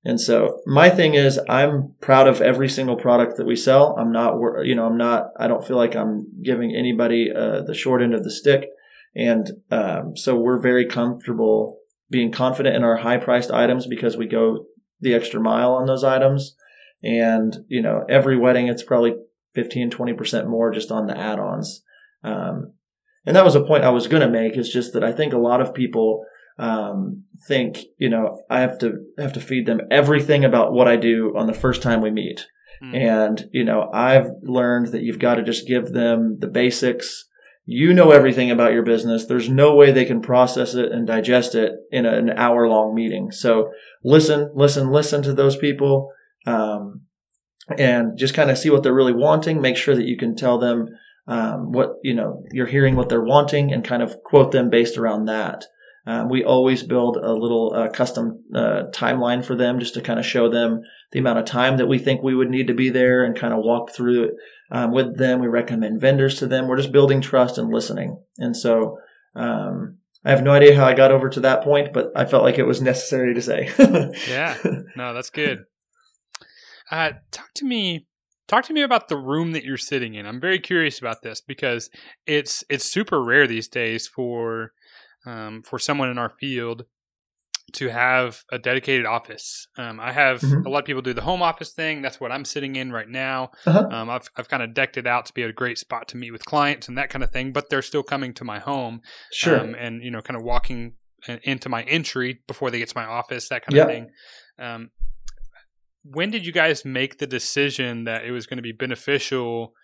and so my thing is I'm proud of every single product that we sell. I'm not, you know, I'm not, I don't feel like I'm giving anybody uh, the short end of the stick. And um, so we're very comfortable being confident in our high priced items because we go the extra mile on those items. And, you know, every wedding, it's probably 15, 20% more just on the add ons. Um, and that was a point I was going to make is just that I think a lot of people, um, think, you know, I have to have to feed them everything about what I do on the first time we meet. Mm. And, you know, I've learned that you've got to just give them the basics you know everything about your business. There's no way they can process it and digest it in a, an hour long meeting. So listen, listen, listen to those people, um, and just kind of see what they're really wanting. Make sure that you can tell them um, what you know you're hearing what they're wanting, and kind of quote them based around that. Um, we always build a little uh, custom uh, timeline for them just to kind of show them the amount of time that we think we would need to be there and kind of walk through it um, with them. We recommend vendors to them. We're just building trust and listening. And so um, I have no idea how I got over to that point, but I felt like it was necessary to say. yeah, no, that's good. Uh, talk to me. Talk to me about the room that you're sitting in. I'm very curious about this because it's it's super rare these days for um, for someone in our field to have a dedicated office. Um, I have mm-hmm. a lot of people do the home office thing. That's what I'm sitting in right now. Uh-huh. Um, I've, I've kind of decked it out to be a great spot to meet with clients and that kind of thing, but they're still coming to my home. Sure. Um, and, you know, kind of walking into my entry before they get to my office, that kind yep. of thing. When did you guys make the decision that it was going to be beneficial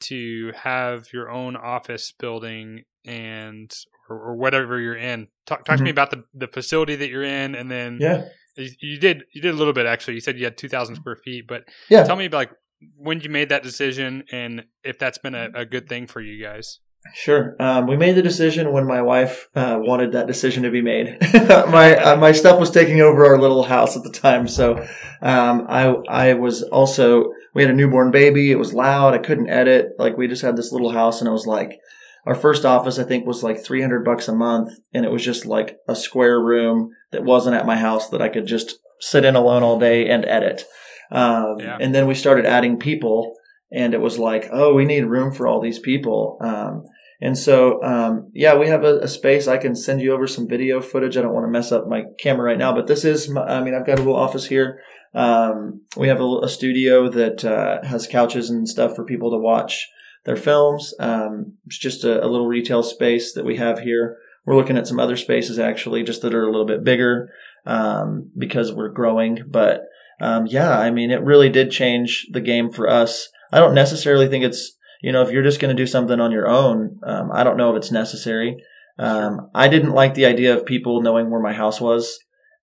to have your own office building and or, or whatever you're in. Talk, talk mm-hmm. to me mm-hmm. about the, the facility that you're in, and then yeah, you, did you did a little bit actually. You said you had two thousand square feet, but yeah, tell me about like when you made that decision and if that's been a, a good thing for you guys. Sure. Um, we made the decision when my wife uh, wanted that decision to be made. my uh, my stuff was taking over our little house at the time, so um, I I was also we had a newborn baby. It was loud. I couldn't edit. Like we just had this little house, and I was like, our first office, I think, was like 300 bucks a month. And it was just like a square room that wasn't at my house that I could just sit in alone all day and edit. Um, yeah. And then we started adding people and it was like, oh, we need room for all these people. Um, and so, um, yeah, we have a, a, space. I can send you over some video footage. I don't want to mess up my camera right now, but this is, my, I mean, I've got a little office here. Um, we have a, a studio that uh, has couches and stuff for people to watch their films. Um, it's just a, a, little retail space that we have here. We're looking at some other spaces actually, just that are a little bit bigger um, because we're growing. But um, yeah, I mean, it really did change the game for us. I don't necessarily think it's you know if you're just going to do something on your own. Um, I don't know if it's necessary. Um, I didn't like the idea of people knowing where my house was.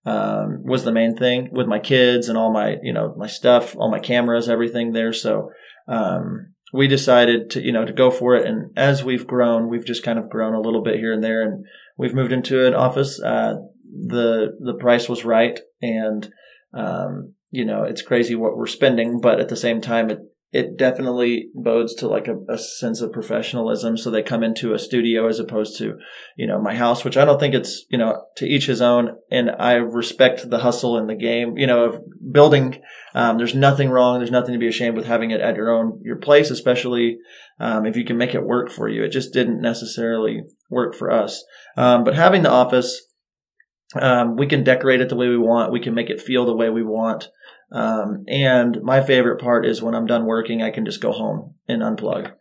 Um, was the main thing with my kids and all my you know my stuff, all my cameras, everything there. So um, we decided to you know to go for it and as we've grown we've just kind of grown a little bit here and there and we've moved into an office uh, the the price was right and um, you know it's crazy what we're spending but at the same time it it definitely bodes to like a, a, sense of professionalism. So they come into a studio as opposed to, you know, my house, which I don't think it's, you know, to each his own. And I respect the hustle in the game, you know, of building. Um, there's nothing wrong. There's nothing to be ashamed with having it at your own, your place, especially, um, if you can make it work for you. It just didn't necessarily work for us. Um, but having the office, um, we can decorate it the way we want. We can make it feel the way we want. Um, and my favorite part is when I'm done working, I can just go home and unplug.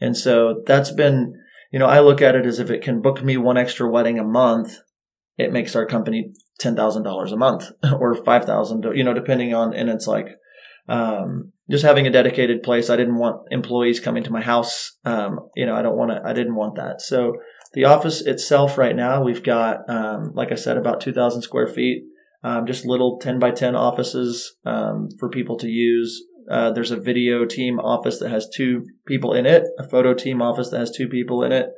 And so that's been, you know, I look at it as if it can book me one extra wedding a month, it makes our company $10,000 a month or 5,000, you know, depending on, and it's like, um, just having a dedicated place. I didn't want employees coming to my house. Um, you know, I don't want to, I didn't want that. So the office itself right now, we've got, um, like I said, about 2,000 square feet um, just little 10 by 10 offices um, for people to use. Uh, there's a video team office that has two people in it, a photo team office that has two people in it,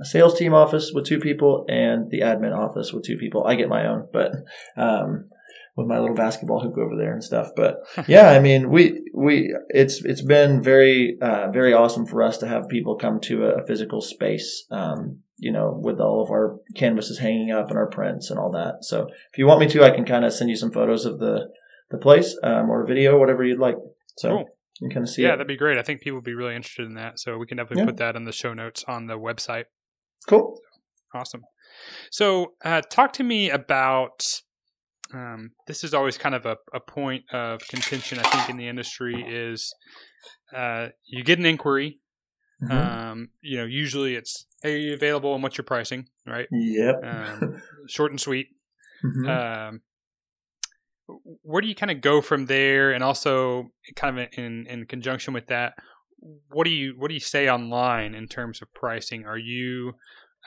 a sales team office with two people, and the admin office with two people. I get my own, but um, with my little basketball hoop over there and stuff. But yeah, I mean, we we it's it's been very uh, very awesome for us to have people come to a, physical space. Um, you know, with all of our canvases hanging up and our prints and all that. So if you want me to, I can kind of send you some photos of the the place um, or video, whatever you'd like. So cool. you can kind of see. Yeah, it. that'd be great. I think people would be really interested in that. So we can definitely yeah. put that in the show notes on the website. Cool. Awesome. So uh, talk to me about. Um, this is always kind of a, a point of contention, I think, in the industry is uh, you get an inquiry Mm-hmm. Um, you know, usually it's hey, are you available and what's your pricing, right? Yep. Um, short and sweet. Mm-hmm. Um, where do you kind of go from there, and also kind of in in conjunction with that, what do you what do you say online in terms of pricing? Are you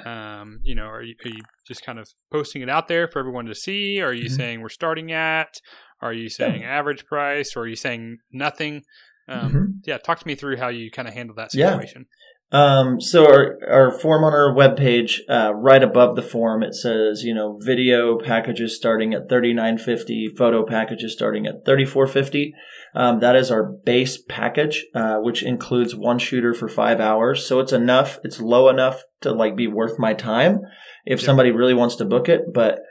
um, you know, are you, are you just kind of posting it out there for everyone to see? Are you mm-hmm. saying we're starting at? Are you saying yeah. average price, or are you saying nothing? Um, mm-hmm. Yeah, talk to me through how you kind of handle that situation. Yeah. Um, so our, our form on our webpage, uh, right above the form, it says, you know, video packages starting at 39.50, photo packages starting at 34.50. Um, that is our base package, uh, which includes one shooter for five hours. So it's enough. It's low enough to like be worth my time if somebody really wants to book it. But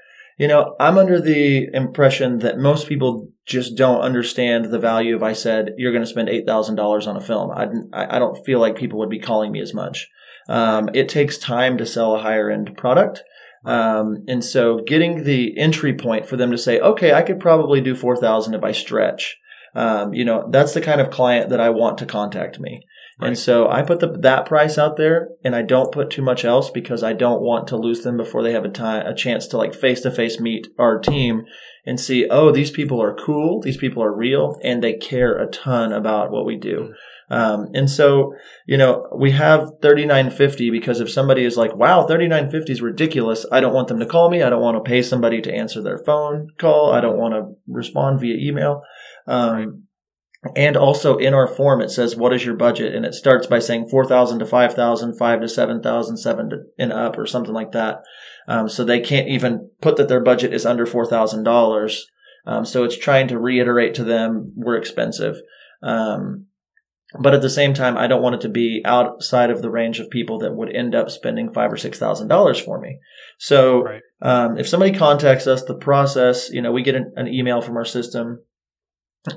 you know, I'm under the impression that most people just don't understand the value of I said you're going to spend eight thousand dollars on a film. I, I don't feel like people would be calling me as much. Um, it takes time to sell a higher end product. Um, and so getting the entry point for them to say, okay, I could probably do 4,000 if I stretch. Um, you know, that's the kind of client that I want to contact me. Right. And so I put the, that price out there and I don't put too much else because I don't want to lose them before they have a time, a chance to like face to face meet our team and see, oh, these people are cool. These people are real and they care a ton about what we do. Um, and so, you know, we have 3950 because if somebody is like, wow, 3950 is ridiculous. I don't want them to call me. I don't want to pay somebody to answer their phone call. I don't want to respond via email. Um, right. And also in our form, it says, what is your budget? And it starts by saying 4,000 to 5,000, 5 to 7,000, 7 to and up or something like that. Um, so they can't even put that their budget is under $4,000. Um, so it's trying to reiterate to them, we're expensive. Um, but at the same time, I don't want it to be outside of the range of people that would end up spending five or six thousand dollars for me. So, right. um, if somebody contacts us, the process, you know, we get an, an email from our system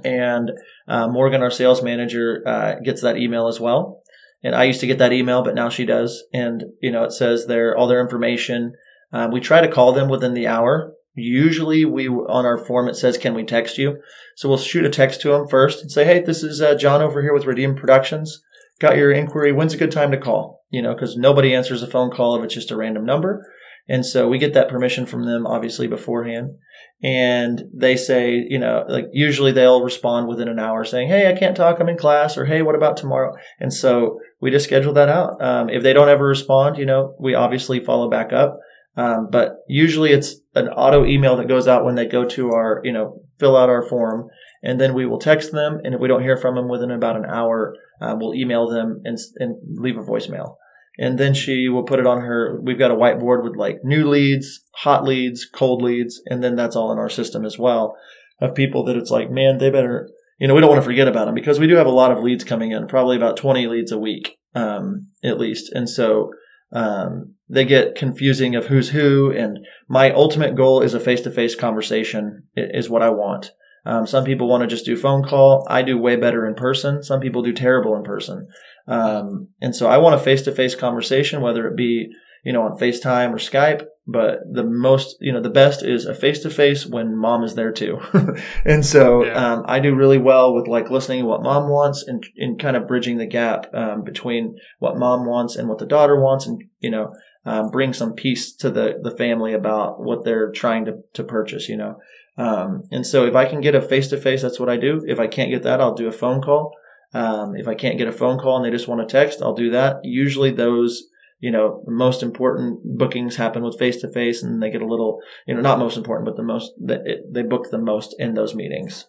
and uh, Morgan, our sales manager, uh, gets that email as well. And I used to get that email, but now she does. And you know, it says there all their information. Um, we try to call them within the hour. Usually, we on our form it says, "Can we text you?" So we'll shoot a text to them first and say, "Hey, this is uh, John over here with Redeem Productions. Got your inquiry. When's a good time to call?" You know, because nobody answers a phone call if it's just a random number. And so we get that permission from them, obviously, beforehand and they say, you know, like usually they'll respond within an hour saying, Hey, I can't talk. I'm in class or Hey, what about tomorrow? And so we just schedule that out. Um, if they don't ever respond, you know, we obviously follow back up. Um, but usually it's an auto email that goes out when they go to our, you know, fill out our form and then we will text them. And if we don't hear from them within about an hour, uh, we'll email them and, and leave a voicemail and then she will put it on her we've got a whiteboard with like new leads hot leads cold leads and then that's all in our system as well of people that it's like man they better you know, we don't want to forget about them because we do have a lot of leads coming in, probably about 20 leads a week, um, at least. And so, um, they get confusing of who's who. And my ultimate goal is a face to face conversation is what I want. Um, some people want to just do phone call. I do way better in person. Some people do terrible in person. Um, and so I want a face to face conversation, whether it be, you know, on FaceTime or Skype. But the most, you know, the best is a face to face when mom is there too. and so, yeah. um, I do really well with like listening to what mom wants and, and kind of bridging the gap, um, between what mom wants and what the daughter wants and, you know, um, bring some peace to the, the family about what they're trying to, to purchase, you know. Um, and so if I can get a face to face, that's what I do. If I can't get that, I'll do a phone call. Um, if I can't get a phone call and they just want to text, I'll do that. Usually those, you know, the most important bookings happen with face to face and they get a little, you know, not most important, but the most, they book the most in those meetings.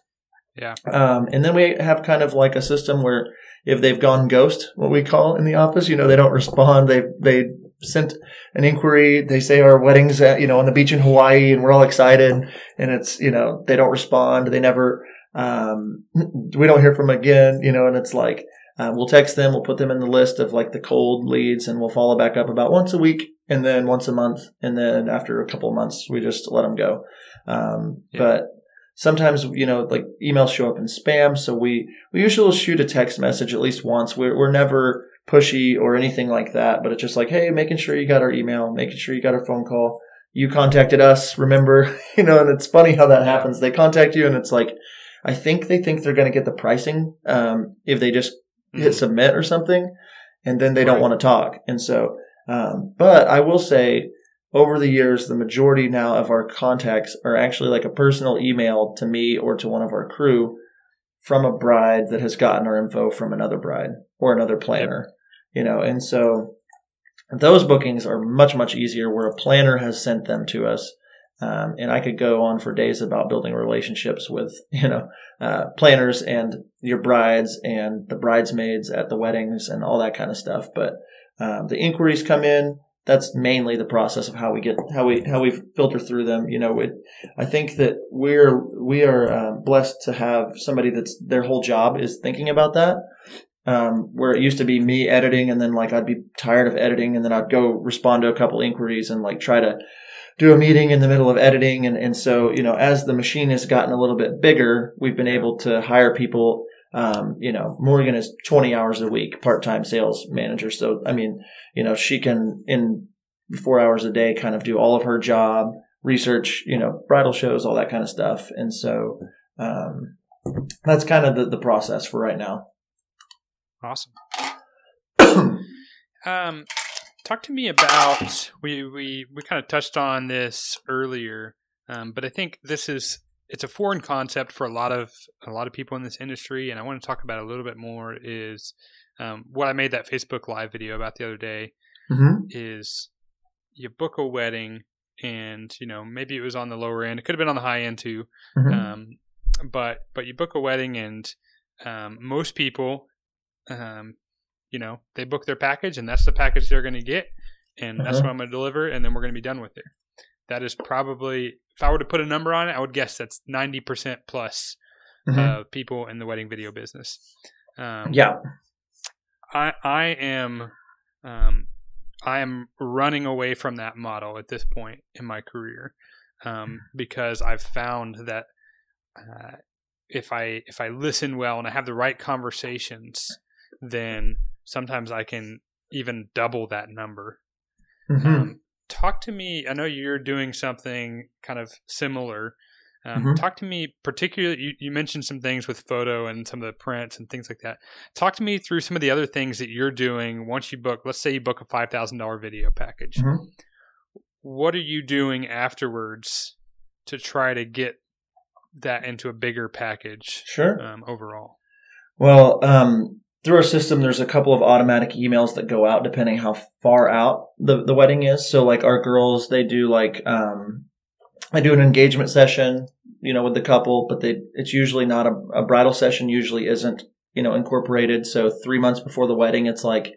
Yeah. Um, and then we have kind of like a system where if they've gone ghost, what we call in the office, you know, they don't respond. They, they sent an inquiry. They say our wedding's at, you know, on the beach in Hawaii and we're all excited and it's, you know, they don't respond. They never, um, we don't hear from them again, you know, and it's like, uh, we'll text them, we'll put them in the list of like the cold leads and we'll follow back up about once a week and then once a month. And then after a couple of months, we just let them go. Um, yeah. but sometimes, you know, like emails show up in spam. So we, we usually shoot a text message at least once. We're, we're never, pushy or anything like that, but it's just like, hey, making sure you got our email, making sure you got our phone call. You contacted us, remember? you know, and it's funny how that happens. They contact you and it's like, I think they think they're going to get the pricing um, if they just mm-hmm. hit submit or something, and then they right. don't want to talk. And so, um, but I will say, over the years, the majority now of our contacts are actually like a personal email to me or to one of our crew from a bride that has gotten our info from another bride or another planner you know, and so those bookings are much, much easier where a planner has sent them to us. Um, and I could go on for days about building relationships with, you know, uh, planners and your brides and the bridesmaids at the weddings and all that kind of stuff. But um, the inquiries come in. That's mainly the process of how we get how we how we filter through them. You know, it, I think that we're we are um, blessed to have somebody that's their whole job is thinking about that um, where it used to be me editing and then like I'd be tired of editing and then I'd go respond to a couple inquiries and like try to do a meeting in the middle of editing. And, and so, you know, as the machine has gotten a little bit bigger, we've been able to hire people. Um, you know, Morgan is 20 hours a week, part-time sales manager. So, I mean, you know, she can in four hours a day kind of do all of her job, research, you know, bridal shows, all that kind of stuff. And so, um, that's kind of the, the process for right now. Awesome. um, talk to me about we we we kind of touched on this earlier, um, but I think this is it's a foreign concept for a lot of a lot of people in this industry, and I want to talk about a little bit more. Is um, what I made that Facebook Live video about the other day mm-hmm. is you book a wedding, and you know maybe it was on the lower end, it could have been on the high end too, mm-hmm. um, but but you book a wedding, and um, most people um, you know, they book their package and that's the package they're going to get, and uh-huh. that's what I'm going to deliver, and then we're going to be done with it. That is probably, if I were to put a number on it, I would guess that's 90% plus mm-hmm. uh, people in the wedding video business. Um, yeah. I I am um, I am running away from that model at this point in my career um, because I've found that uh, if I if I listen well and I have the right conversations, then sometimes I can even double that number. Mm-hmm. Um, talk to me. I know you're doing something kind of similar. Um, mm-hmm. Talk to me, particularly. You, you, mentioned some things with photo and some of the prints and things like that. Talk to me through some of the other things that you're doing once you book. Let's say you book a five thousand dollar video package. Mm-hmm. What are you doing afterwards to try to get that into a bigger package? Sure. Um, overall. Well, um, through our system, there's a couple of automatic emails that go out depending how far out the, the wedding is. So like our girls, they do like, um, I do an engagement session, you know, with the couple, but they, it's usually not a, a bridal session usually isn't, you know, incorporated. So three months before the wedding, it's like,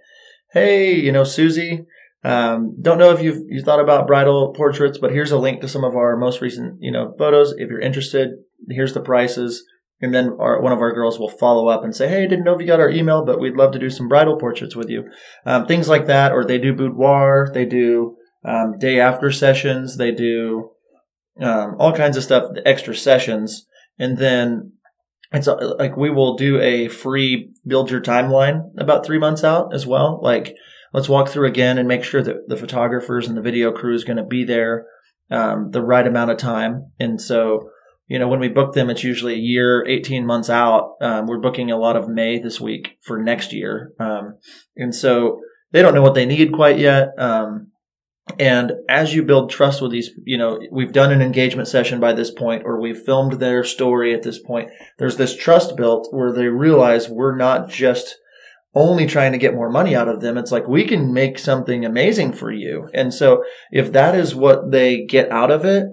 Hey, you know, Susie, um, don't know if you've, you thought about bridal portraits, but here's a link to some of our most recent, you know, photos. If you're interested, here's the prices and then our, one of our girls will follow up and say, "Hey, didn't know if you got our email, but we'd love to do some bridal portraits with you." Um, things like that, or they do boudoir, they do um, day after sessions, they do um, all kinds of stuff, extra sessions, and then it's uh, like we will do a free build your timeline about three months out as well. Like let's walk through again and make sure that the photographers and the video crew is going to be there um, the right amount of time, and so you know, when we book them, it's usually a year, 18 months out. Um, we're booking a lot of May this week for next year. Um, and so they don't know what they need quite yet. Um, and as you build trust with these, you know, we've done an engagement session by this point, or we've filmed their story at this point. There's this trust built where they realize we're not just only trying to get more money out of them. It's like we can make something amazing for you. And so if that is what they get out of it,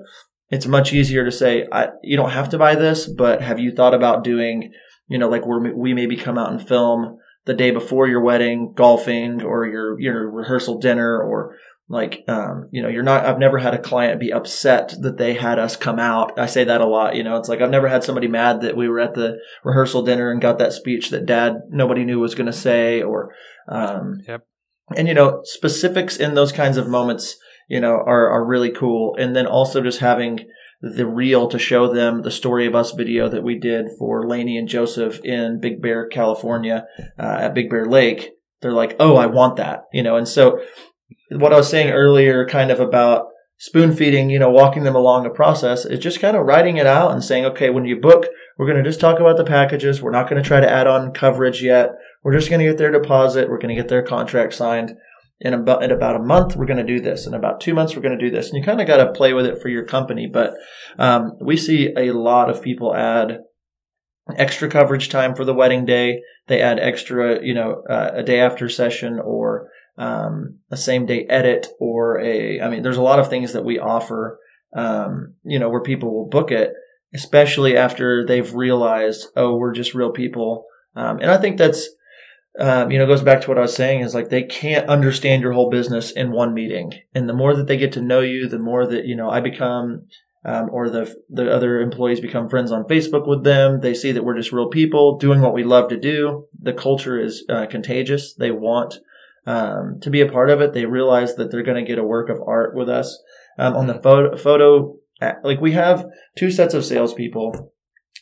it's much easier to say, you don't have to buy this, but have you thought about doing, you know, like we we maybe come out and film the day before your wedding, golfing, or your your rehearsal dinner, or like, um, you know, you're not. I've never had a client be upset that they had us come out. I say that a lot. You know, it's like I've never had somebody mad that we were at the rehearsal dinner and got that speech that Dad nobody knew was going to say, or, um, yep. And you know, specifics in those kinds of moments you know, are, are really cool. And then also just having the reel to show them the story of us video that we did for Laney and Joseph in Big Bear, California, uh, at Big Bear Lake. They're like, oh, I want that, you know. And so, what I was saying earlier, kind of about spoon feeding, you know, walking them along a process, is just kind of writing it out and saying, okay, when you book, we're going to just talk about the packages. We're not going to try to add on coverage yet. We're just going to get their deposit. We're going to get their contract signed in about in about a month we're going to do this. In about two months we're going to do this. And you kind of got to play with it for your company but um, we see a lot of people add extra coverage time for the wedding day. They add extra you know uh, a day after session or um, a same day edit or a i mean there's a lot of things that we offer um, you know where people will book it especially after they've realized oh we're just real people. Um, and i think that's um, you know, goes back to what I was saying is like they can't understand your whole business in one meeting. And the more that they get to know you, the more that, you know, I become, um, or the, the other employees become friends on Facebook with them. They see that we're just real people doing what we love to do. The culture is uh, contagious. They want, um, to be a part of it. They realize that they're going to get a work of art with us. Um, on the photo, photo, like we have two sets of salespeople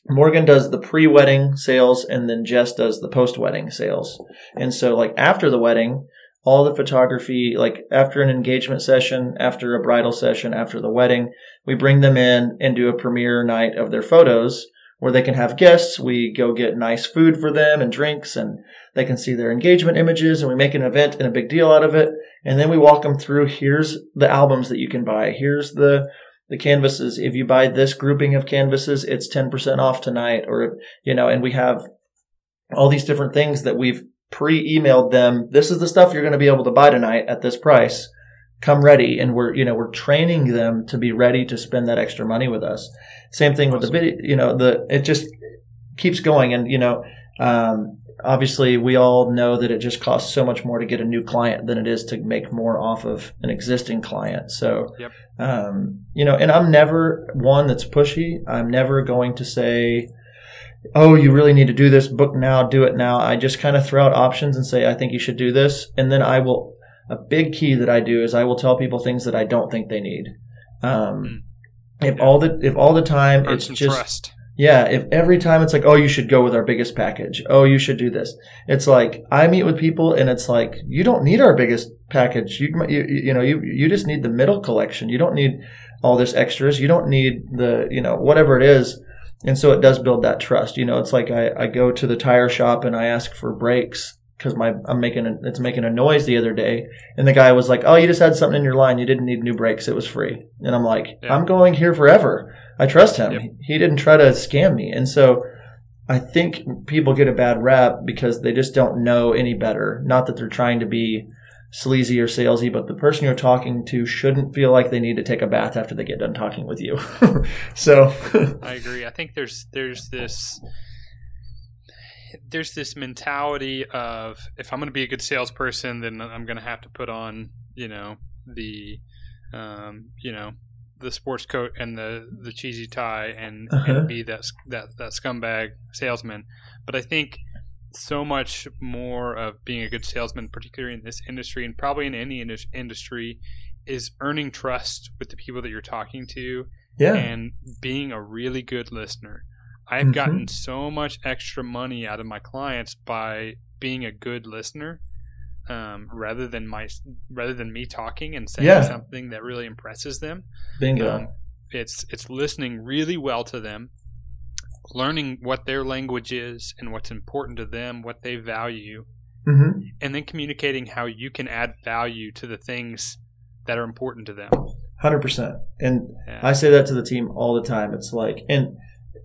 Morgan does the pre-wedding sales and then Jess does the post-wedding sales. And so like after the wedding, all the photography, like after an engagement session, after a bridal session, after the wedding, we bring them in and do a premiere night of their photos where they can have guests. We go get nice food for them and drinks and they can see their engagement images and we make an event and a big deal out of it. And then we walk them through here's the albums that you can buy. Here's the the canvases. If you buy this grouping of canvases, it's 10% off tonight or, you know, and we have all these different things that we've pre-emailed them. This is the stuff you're going to be able to buy tonight at this price. Come ready. And we're, you know, we're training them to be ready to spend that extra money with us. Same thing with the video, you know, the, it just keeps going. And, you know, um, obviously we all know that it just costs so much more to get a new client than it is to make more off of an existing client. So, yep. um, you know, and I'm never one that's pushy. I'm never going to say, oh, you really need to do this, book now, do it now. I just kind of throw out options and say, I think you should do this. And then I will, a big key that I do is I will tell people things that I don't think they need. Um, mm. if yeah. all the, if all the time it's just, trust yeah, if every time it's like, oh, you should go with our biggest package. Oh, you should do this. It's like I meet with people and it's like you don't need our biggest package. You you, you know you you just need the middle collection. You don't need all this extras. You don't need the you know whatever it is. And so it does build that trust. You know, it's like I, I go to the tire shop and I ask for brakes because my I'm making a, it's making a noise the other day, and the guy was like, "Oh, you just had something in your line. You didn't need new brakes. It was free." And I'm like, yeah. "I'm going here forever. I trust him. Yep. He didn't try to scam me." And so I think people get a bad rap because they just don't know any better. Not that they're trying to be sleazy or salesy, but the person you're talking to shouldn't feel like they need to take a bath after they get done talking with you. so I agree. I think there's there's this there's this mentality of if I'm going to be a good salesperson, then I'm going to have to put on, you know, the, um, you know, the sports coat and the the cheesy tie and, Uh-huh. and be that that that scumbag salesman. But I think so much more of being a good salesman, particularly in this industry and probably in any indus- industry, is earning trust with the people that you're talking to Yeah. and being a really good listener. I've Mhm. gotten so much extra money out of my clients by being a good listener, um, rather than my rather than me talking and saying Yeah. something that really impresses them. Bingo. Um, it's it's listening really well to them, learning what their language is and what's important to them, what they value, hmm and then communicating how you can add value to the things that are important to them. Hundred percent. And Yeah. I say that to the team all the time. It's like, and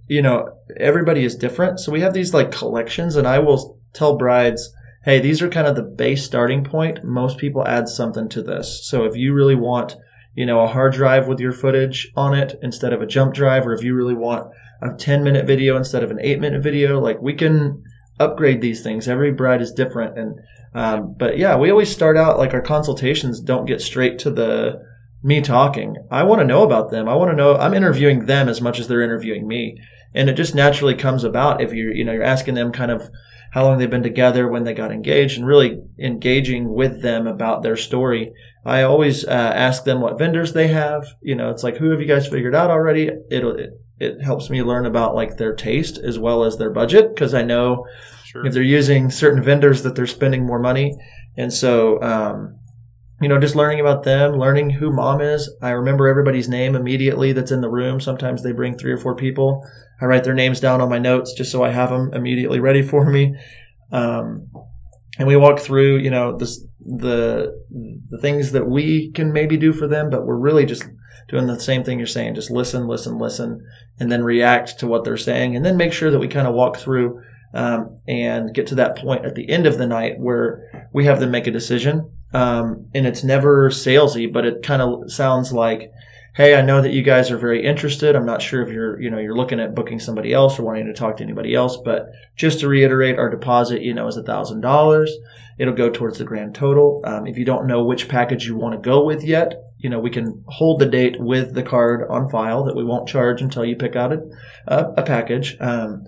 you know, everybody is different. So we have these like collections, and I will tell brides, hey, these are kind of the base starting point. Most people add something to this. So if you really want, you know, a hard drive with your footage on it instead of a jump drive, or if you really want a 10 minute video instead of an eight minute video, like we can upgrade these things. Every bride is different. And, um, but yeah, we always start out like our consultations don't get straight to the, me talking. I want to know about them. I want to know. I'm interviewing them as much as they're interviewing me, and it just naturally comes about if you're, you know, you're asking them kind of how long they've been together, when they got engaged, and really engaging with them about their story. I always uh, ask them what vendors they have. You know, it's like who have you guys figured out already? It'll it, it helps me learn about like their taste as well as their budget because I know Sure. if they're using certain vendors that they're spending more money. And so, um, you know, just learning about them, learning who mom is. I remember everybody's name immediately that's in the room. Sometimes they bring three or four people. I write their names down on my notes just so I have them immediately ready for me. Um, and we walk through, you know, this, the, the things that we can maybe do for them, but we're really just doing the same thing you're saying. Just listen, listen, listen, and then react to what they're saying and then make sure that we kind of walk through um, and get to that point at the end of the night where we have them make a decision. Um, and it's never salesy, but it kind of sounds like, Hey, I know that you guys are very interested. I'm not sure if you're, you know, you're looking at booking somebody else or wanting to talk to anybody else, but just to reiterate, our deposit, you know, is a thousand dollars. It'll go towards the grand total. Um, if you don't know which package you want to go with yet, you know, we can hold the date with the card on file that we won't charge until you pick out a, a, a package. Um,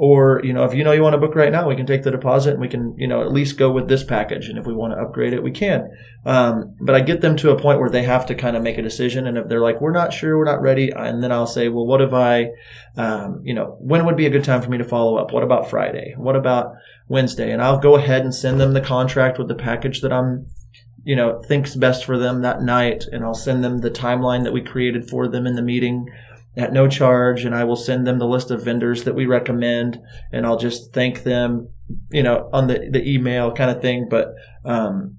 or, you know, if you know you want to book right now, we can take the deposit and we can, you know, at least go with this package. And if we want to upgrade it, we can. Um, but I get them to a point where they have to kind of make a decision. And if they're like, we're not sure, we're not ready. And then I'll say, well, what if I, um, you know, when would be a good time for me to follow up? What about Friday? What about Wednesday? And I'll go ahead and send them the contract with the package that I'm, you know, thinks best for them that night. And I'll send them the timeline that we created for them in the meeting at no charge and I will send them the list of vendors that we recommend and I'll just thank them, you know, on the, the email kind of thing. But, um,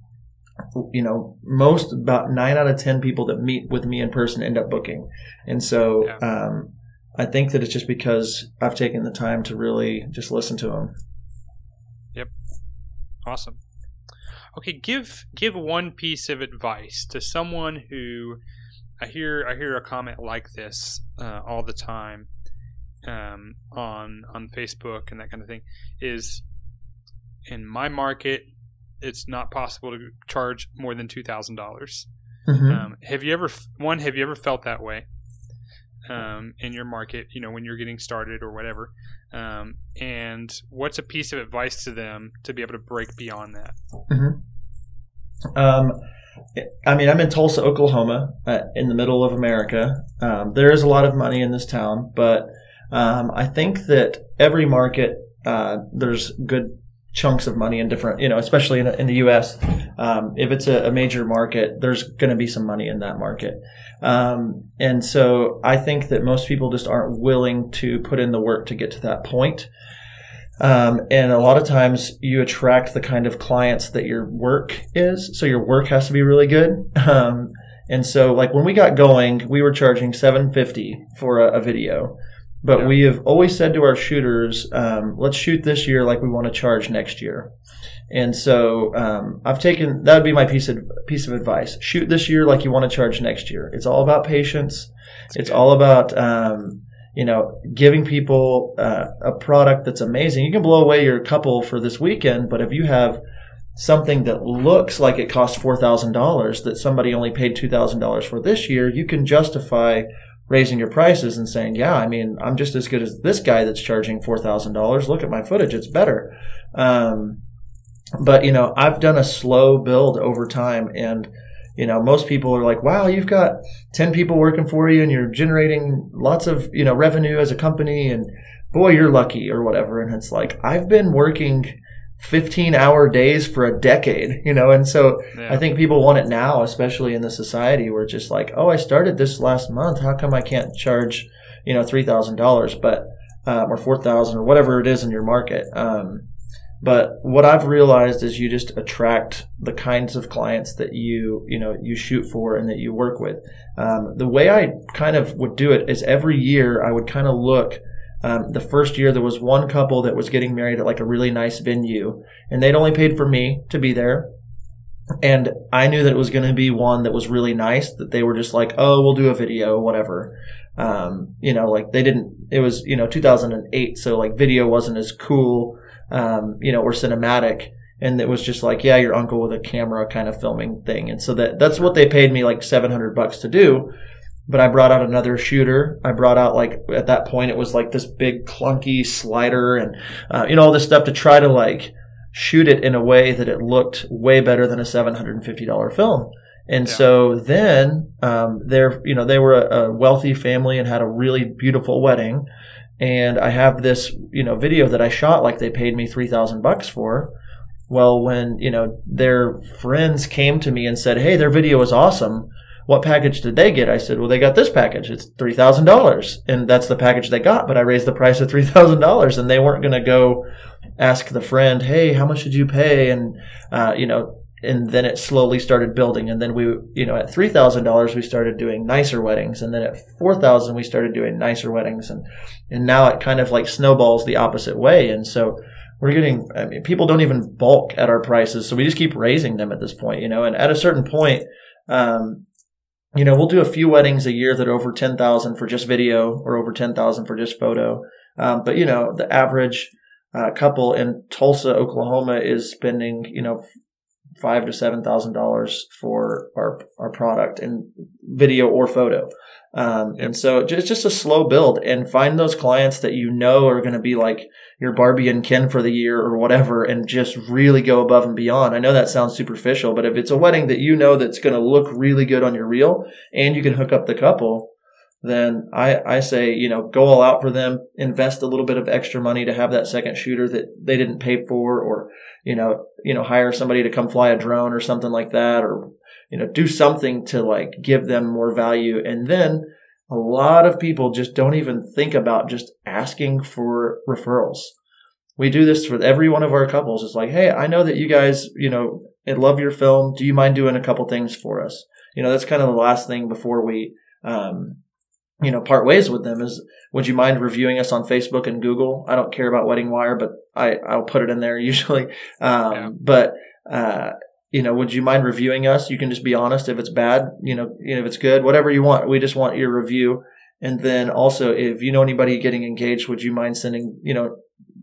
you know, most about nine out of 10 people that meet with me in person end up booking. And so, Yeah. um, I think that it's just because I've taken the time to really just listen to them. Yep. Awesome. Okay, give give one piece of advice to someone who I hear I hear a comment like this uh, all the time um, on on Facebook and that kind of thing is in my market it's not possible to charge more than two thousand dollars. Um, have you ever one? Have you ever felt that way um, in your market? You know, when you're getting started or whatever. Um, and what's a piece of advice to them to be able to break beyond that? Um, I mean, I'm in Tulsa, Oklahoma, uh, in the middle of America. Um, there is a lot of money in this town, but um, I think that every market uh, there's good chunks of money in different, you know, especially in, in the U.S. Um, if it's a, a major market, there's going to be some money in that market. Um, and so I think that most people just aren't willing to put in the work to get to that point. Um, and a lot of times you attract the kind of clients that your work is. So your work has to be really good. Um, and so like when we got going, we were charging 750 for a, a video. But Yeah. we have always said to our shooters, um, let's shoot this year like we want to charge next year. And so um, I've taken that would be my piece of piece of advice: shoot this year like you want to charge next year. It's all about patience. it's good. all about um, you know giving people uh, a product that's amazing. You can blow away your couple for this weekend, but if you have something that looks like it costs $4,000 that somebody only paid $2,000 for this year, you can justify raising your prices and saying, yeah, I mean, I'm just as good as this guy that's charging $4,000. Look at my footage. It's better. Um, but you know, I've done a slow build over time and, you know, most people are like, wow, you've got 10 people working for you and you're generating lots of, you know, revenue as a company and boy, you're lucky or whatever. And it's like, I've been working 15 hour days for a decade, you know? And so yeah. I think people want it now, especially in the society where it's just like, oh, I started this last month. How come I can't charge, you know, $3,000, but, um, or 4,000 or whatever it is in your market. Um, but what I've realized is you just attract the kinds of clients that you, you know, you shoot for and that you work with. Um, the way I kind of would do it is every year I would kind of look um, the first year, there was one couple that was getting married at like a really nice venue, and they'd only paid for me to be there. And I knew that it was going to be one that was really nice, that they were just like, oh, we'll do a video, whatever. Um, you know, like they didn't, it was, you know, 2008, so like video wasn't as cool, um, you know, or cinematic. And it was just like, yeah, your uncle with a camera kind of filming thing. And so that, that's what they paid me like 700 bucks to do but I brought out another shooter. I brought out like at that point it was like this big clunky slider and uh, you know all this stuff to try to like shoot it in a way that it looked way better than a seven hundred and fifty dollar film. And yeah. so then um, they're you know they were a, a wealthy family and had a really beautiful wedding. And I have this you know video that I shot like they paid me three thousand bucks for. Well, when you know their friends came to me and said, "Hey, their video was awesome," what package did they get? I said, well, they got this package. It's $3,000. And that's the package they got, but I raised the price of $3,000 and they weren't going to go ask the friend, hey, how much did you pay? And, uh, you know, and then it slowly started building. And then we, you know, at $3,000, we started doing nicer weddings. And then at 4,000, we started doing nicer weddings. And, and now it kind of like snowballs the opposite way. And so, we're getting I mean, people don't even bulk at our prices so we just keep raising them at this point you know and at a certain point um, you know, we'll do a few weddings a year that are over 10,000 for just video or over 10,000 for just photo. Um, but you know, the average uh, couple in Tulsa, Oklahoma is spending, you know, five to seven thousand dollars for our our product in video or photo. Um, and so it's just a slow build and find those clients that you know are going to be like your Barbie and Ken for the year or whatever and just really go above and beyond. I know that sounds superficial, but if it's a wedding that you know that's going to look really good on your reel and you can hook up the couple, then I, I say, you know, go all out for them, invest a little bit of extra money to have that second shooter that they didn't pay for or, you know, you know, hire somebody to come fly a drone or something like that or, you know, do something to like give them more value. And then a lot of people just don't even think about just asking for referrals. We do this for every one of our couples. It's like, Hey, I know that you guys, you know, love your film. Do you mind doing a couple things for us? You know, that's kind of the last thing before we, um, you know, part ways with them is would you mind reviewing us on Facebook and Google? I don't care about Wedding Wire, but I, I'll put it in there usually. Um, yeah. but, uh, you know, would you mind reviewing us? You can just be honest if it's bad, you know, if it's good, whatever you want. We just want your review. And then also, if you know anybody getting engaged, would you mind sending, you know,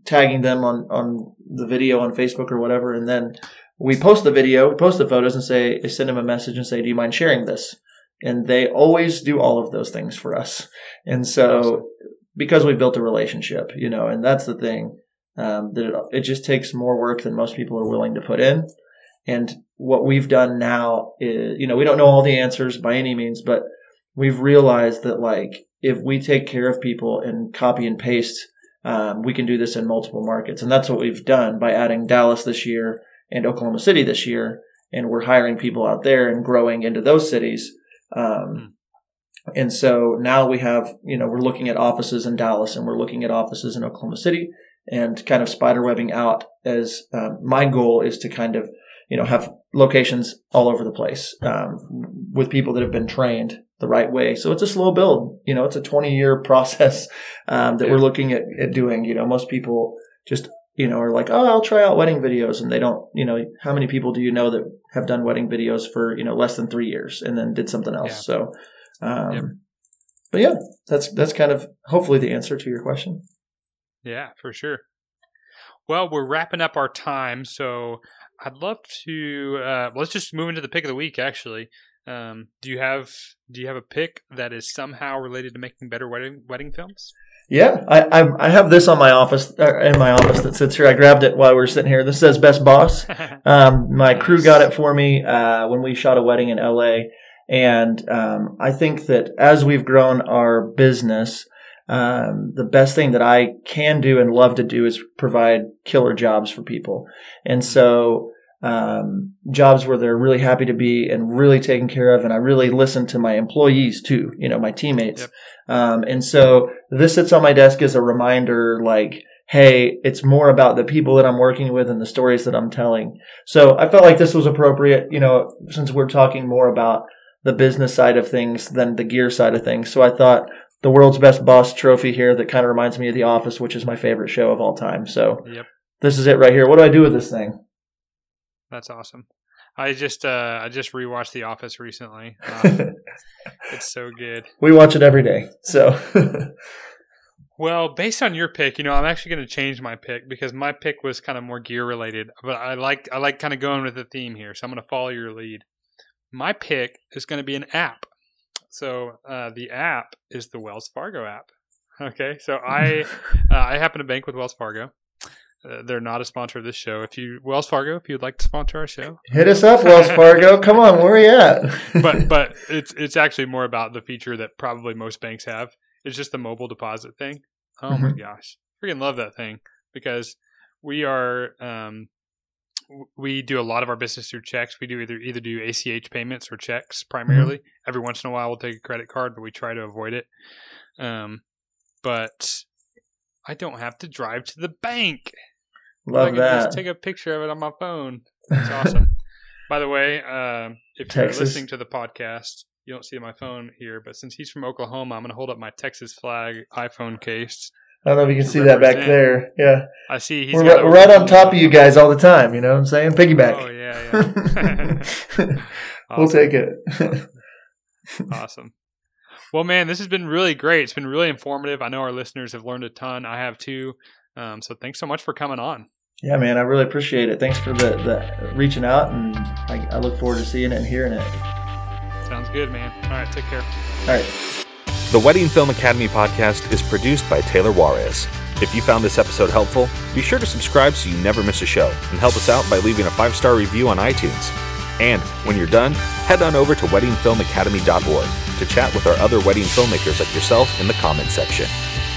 tagging them on, on the video on Facebook or whatever? And then we post the video, we post the photos and say, send them a message and say, do you mind sharing this? And they always do all of those things for us. And so, because we've built a relationship, you know, and that's the thing, um, that it, it just takes more work than most people are willing to put in. And what we've done now is, you know, we don't know all the answers by any means, but we've realized that like if we take care of people and copy and paste, um, we can do this in multiple markets. And that's what we've done by adding Dallas this year and Oklahoma City this year. And we're hiring people out there and growing into those cities. Um, hmm. and so now we have, you know, we're looking at offices in Dallas and we're looking at offices in Oklahoma City and kind of spider webbing out as um, my goal is to kind of you know, have locations all over the place um, with people that have been trained the right way. So it's a slow build. You know, it's a 20 year process um, that yeah. we're looking at, at doing. You know, most people just you know, are like, oh, I'll try out wedding videos, and they don't. You know, how many people do you know that have done wedding videos for you know less than three years and then did something else? Yeah. So, um, yep. but yeah, that's that's kind of hopefully the answer to your question. Yeah, for sure. Well, we're wrapping up our time, so I'd love to. Uh, let's just move into the pick of the week. Actually, um, do you have do you have a pick that is somehow related to making better wedding wedding films? Yeah, I, I, I have this on my office uh, in my office that sits here. I grabbed it while we were sitting here. This says Best Boss. Um, my crew got it for me uh, when we shot a wedding in LA, and um, I think that as we've grown our business, um, the best thing that I can do and love to do is provide killer jobs for people, and so um, jobs where they're really happy to be and really taken care of, and I really listen to my employees too. You know, my teammates, Yep. um, and so this sits on my desk as a reminder, like. Hey, it's more about the people that I'm working with and the stories that I'm telling. So I felt like this was appropriate, you know, since we're talking more about the business side of things than the gear side of things. So I thought the world's best boss trophy here that kind of reminds me of The Office, which is my favorite show of all time. So Yep, this is it right here. What do I do with this thing? That's awesome. I just uh, I just rewatched The Office recently. Uh, it's so good. we watch it every day. So Well, based on your pick, you know, I'm actually going to change my pick because my pick was kind of more gear related, but I like I like kind of going with the theme here, so I'm going to follow your lead. My pick is going to be an app. So uh, the app is the Wells Fargo app. Okay, so I uh, I happen to bank with Wells Fargo. Uh, they're not a sponsor of this show. If you Wells Fargo, if you'd like to sponsor our show, hit us up, Wells Fargo. Come on, where are you at? but but it's it's actually more about the feature that probably most banks have. It's just the mobile deposit thing. Oh my Mhm. gosh, freaking love that thing because we are um, we do a lot of our business through checks. We do either either do ACH payments or checks primarily. Every once in a while, we'll take a credit card, but we try to avoid it. Um, but I don't have to drive to the bank. I Love can that. just take a picture of it on my phone. It's awesome. By the way, um, if Texas. you're listening to the podcast, you don't see my phone here, but since he's from Oklahoma, I'm going to hold up my Texas flag iPhone case. I don't know if you can see that back there. Yeah, I see he's we're, got right, we're right on top of you guys all the time. You know what I'm saying? Piggyback. Oh yeah, yeah. we'll take it. Awesome. Well, man, this has been really great. It's been really informative. I know our listeners have learned a ton. I have too. Um, so thanks so much for coming on. Yeah, man, I really appreciate it. Thanks for the, the reaching out, and I, I look forward to seeing it and hearing it. Sounds good, man. All right, take care. All right. The Wedding Film Academy podcast is produced by Taylor Juarez. If you found this episode helpful, be sure to subscribe so you never miss a show and help us out by leaving a five star review on iTunes. And when you're done, head on over to weddingfilmacademy.org to chat with our other wedding filmmakers like yourself in the comments section.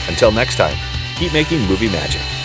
Until next time, keep making movie magic.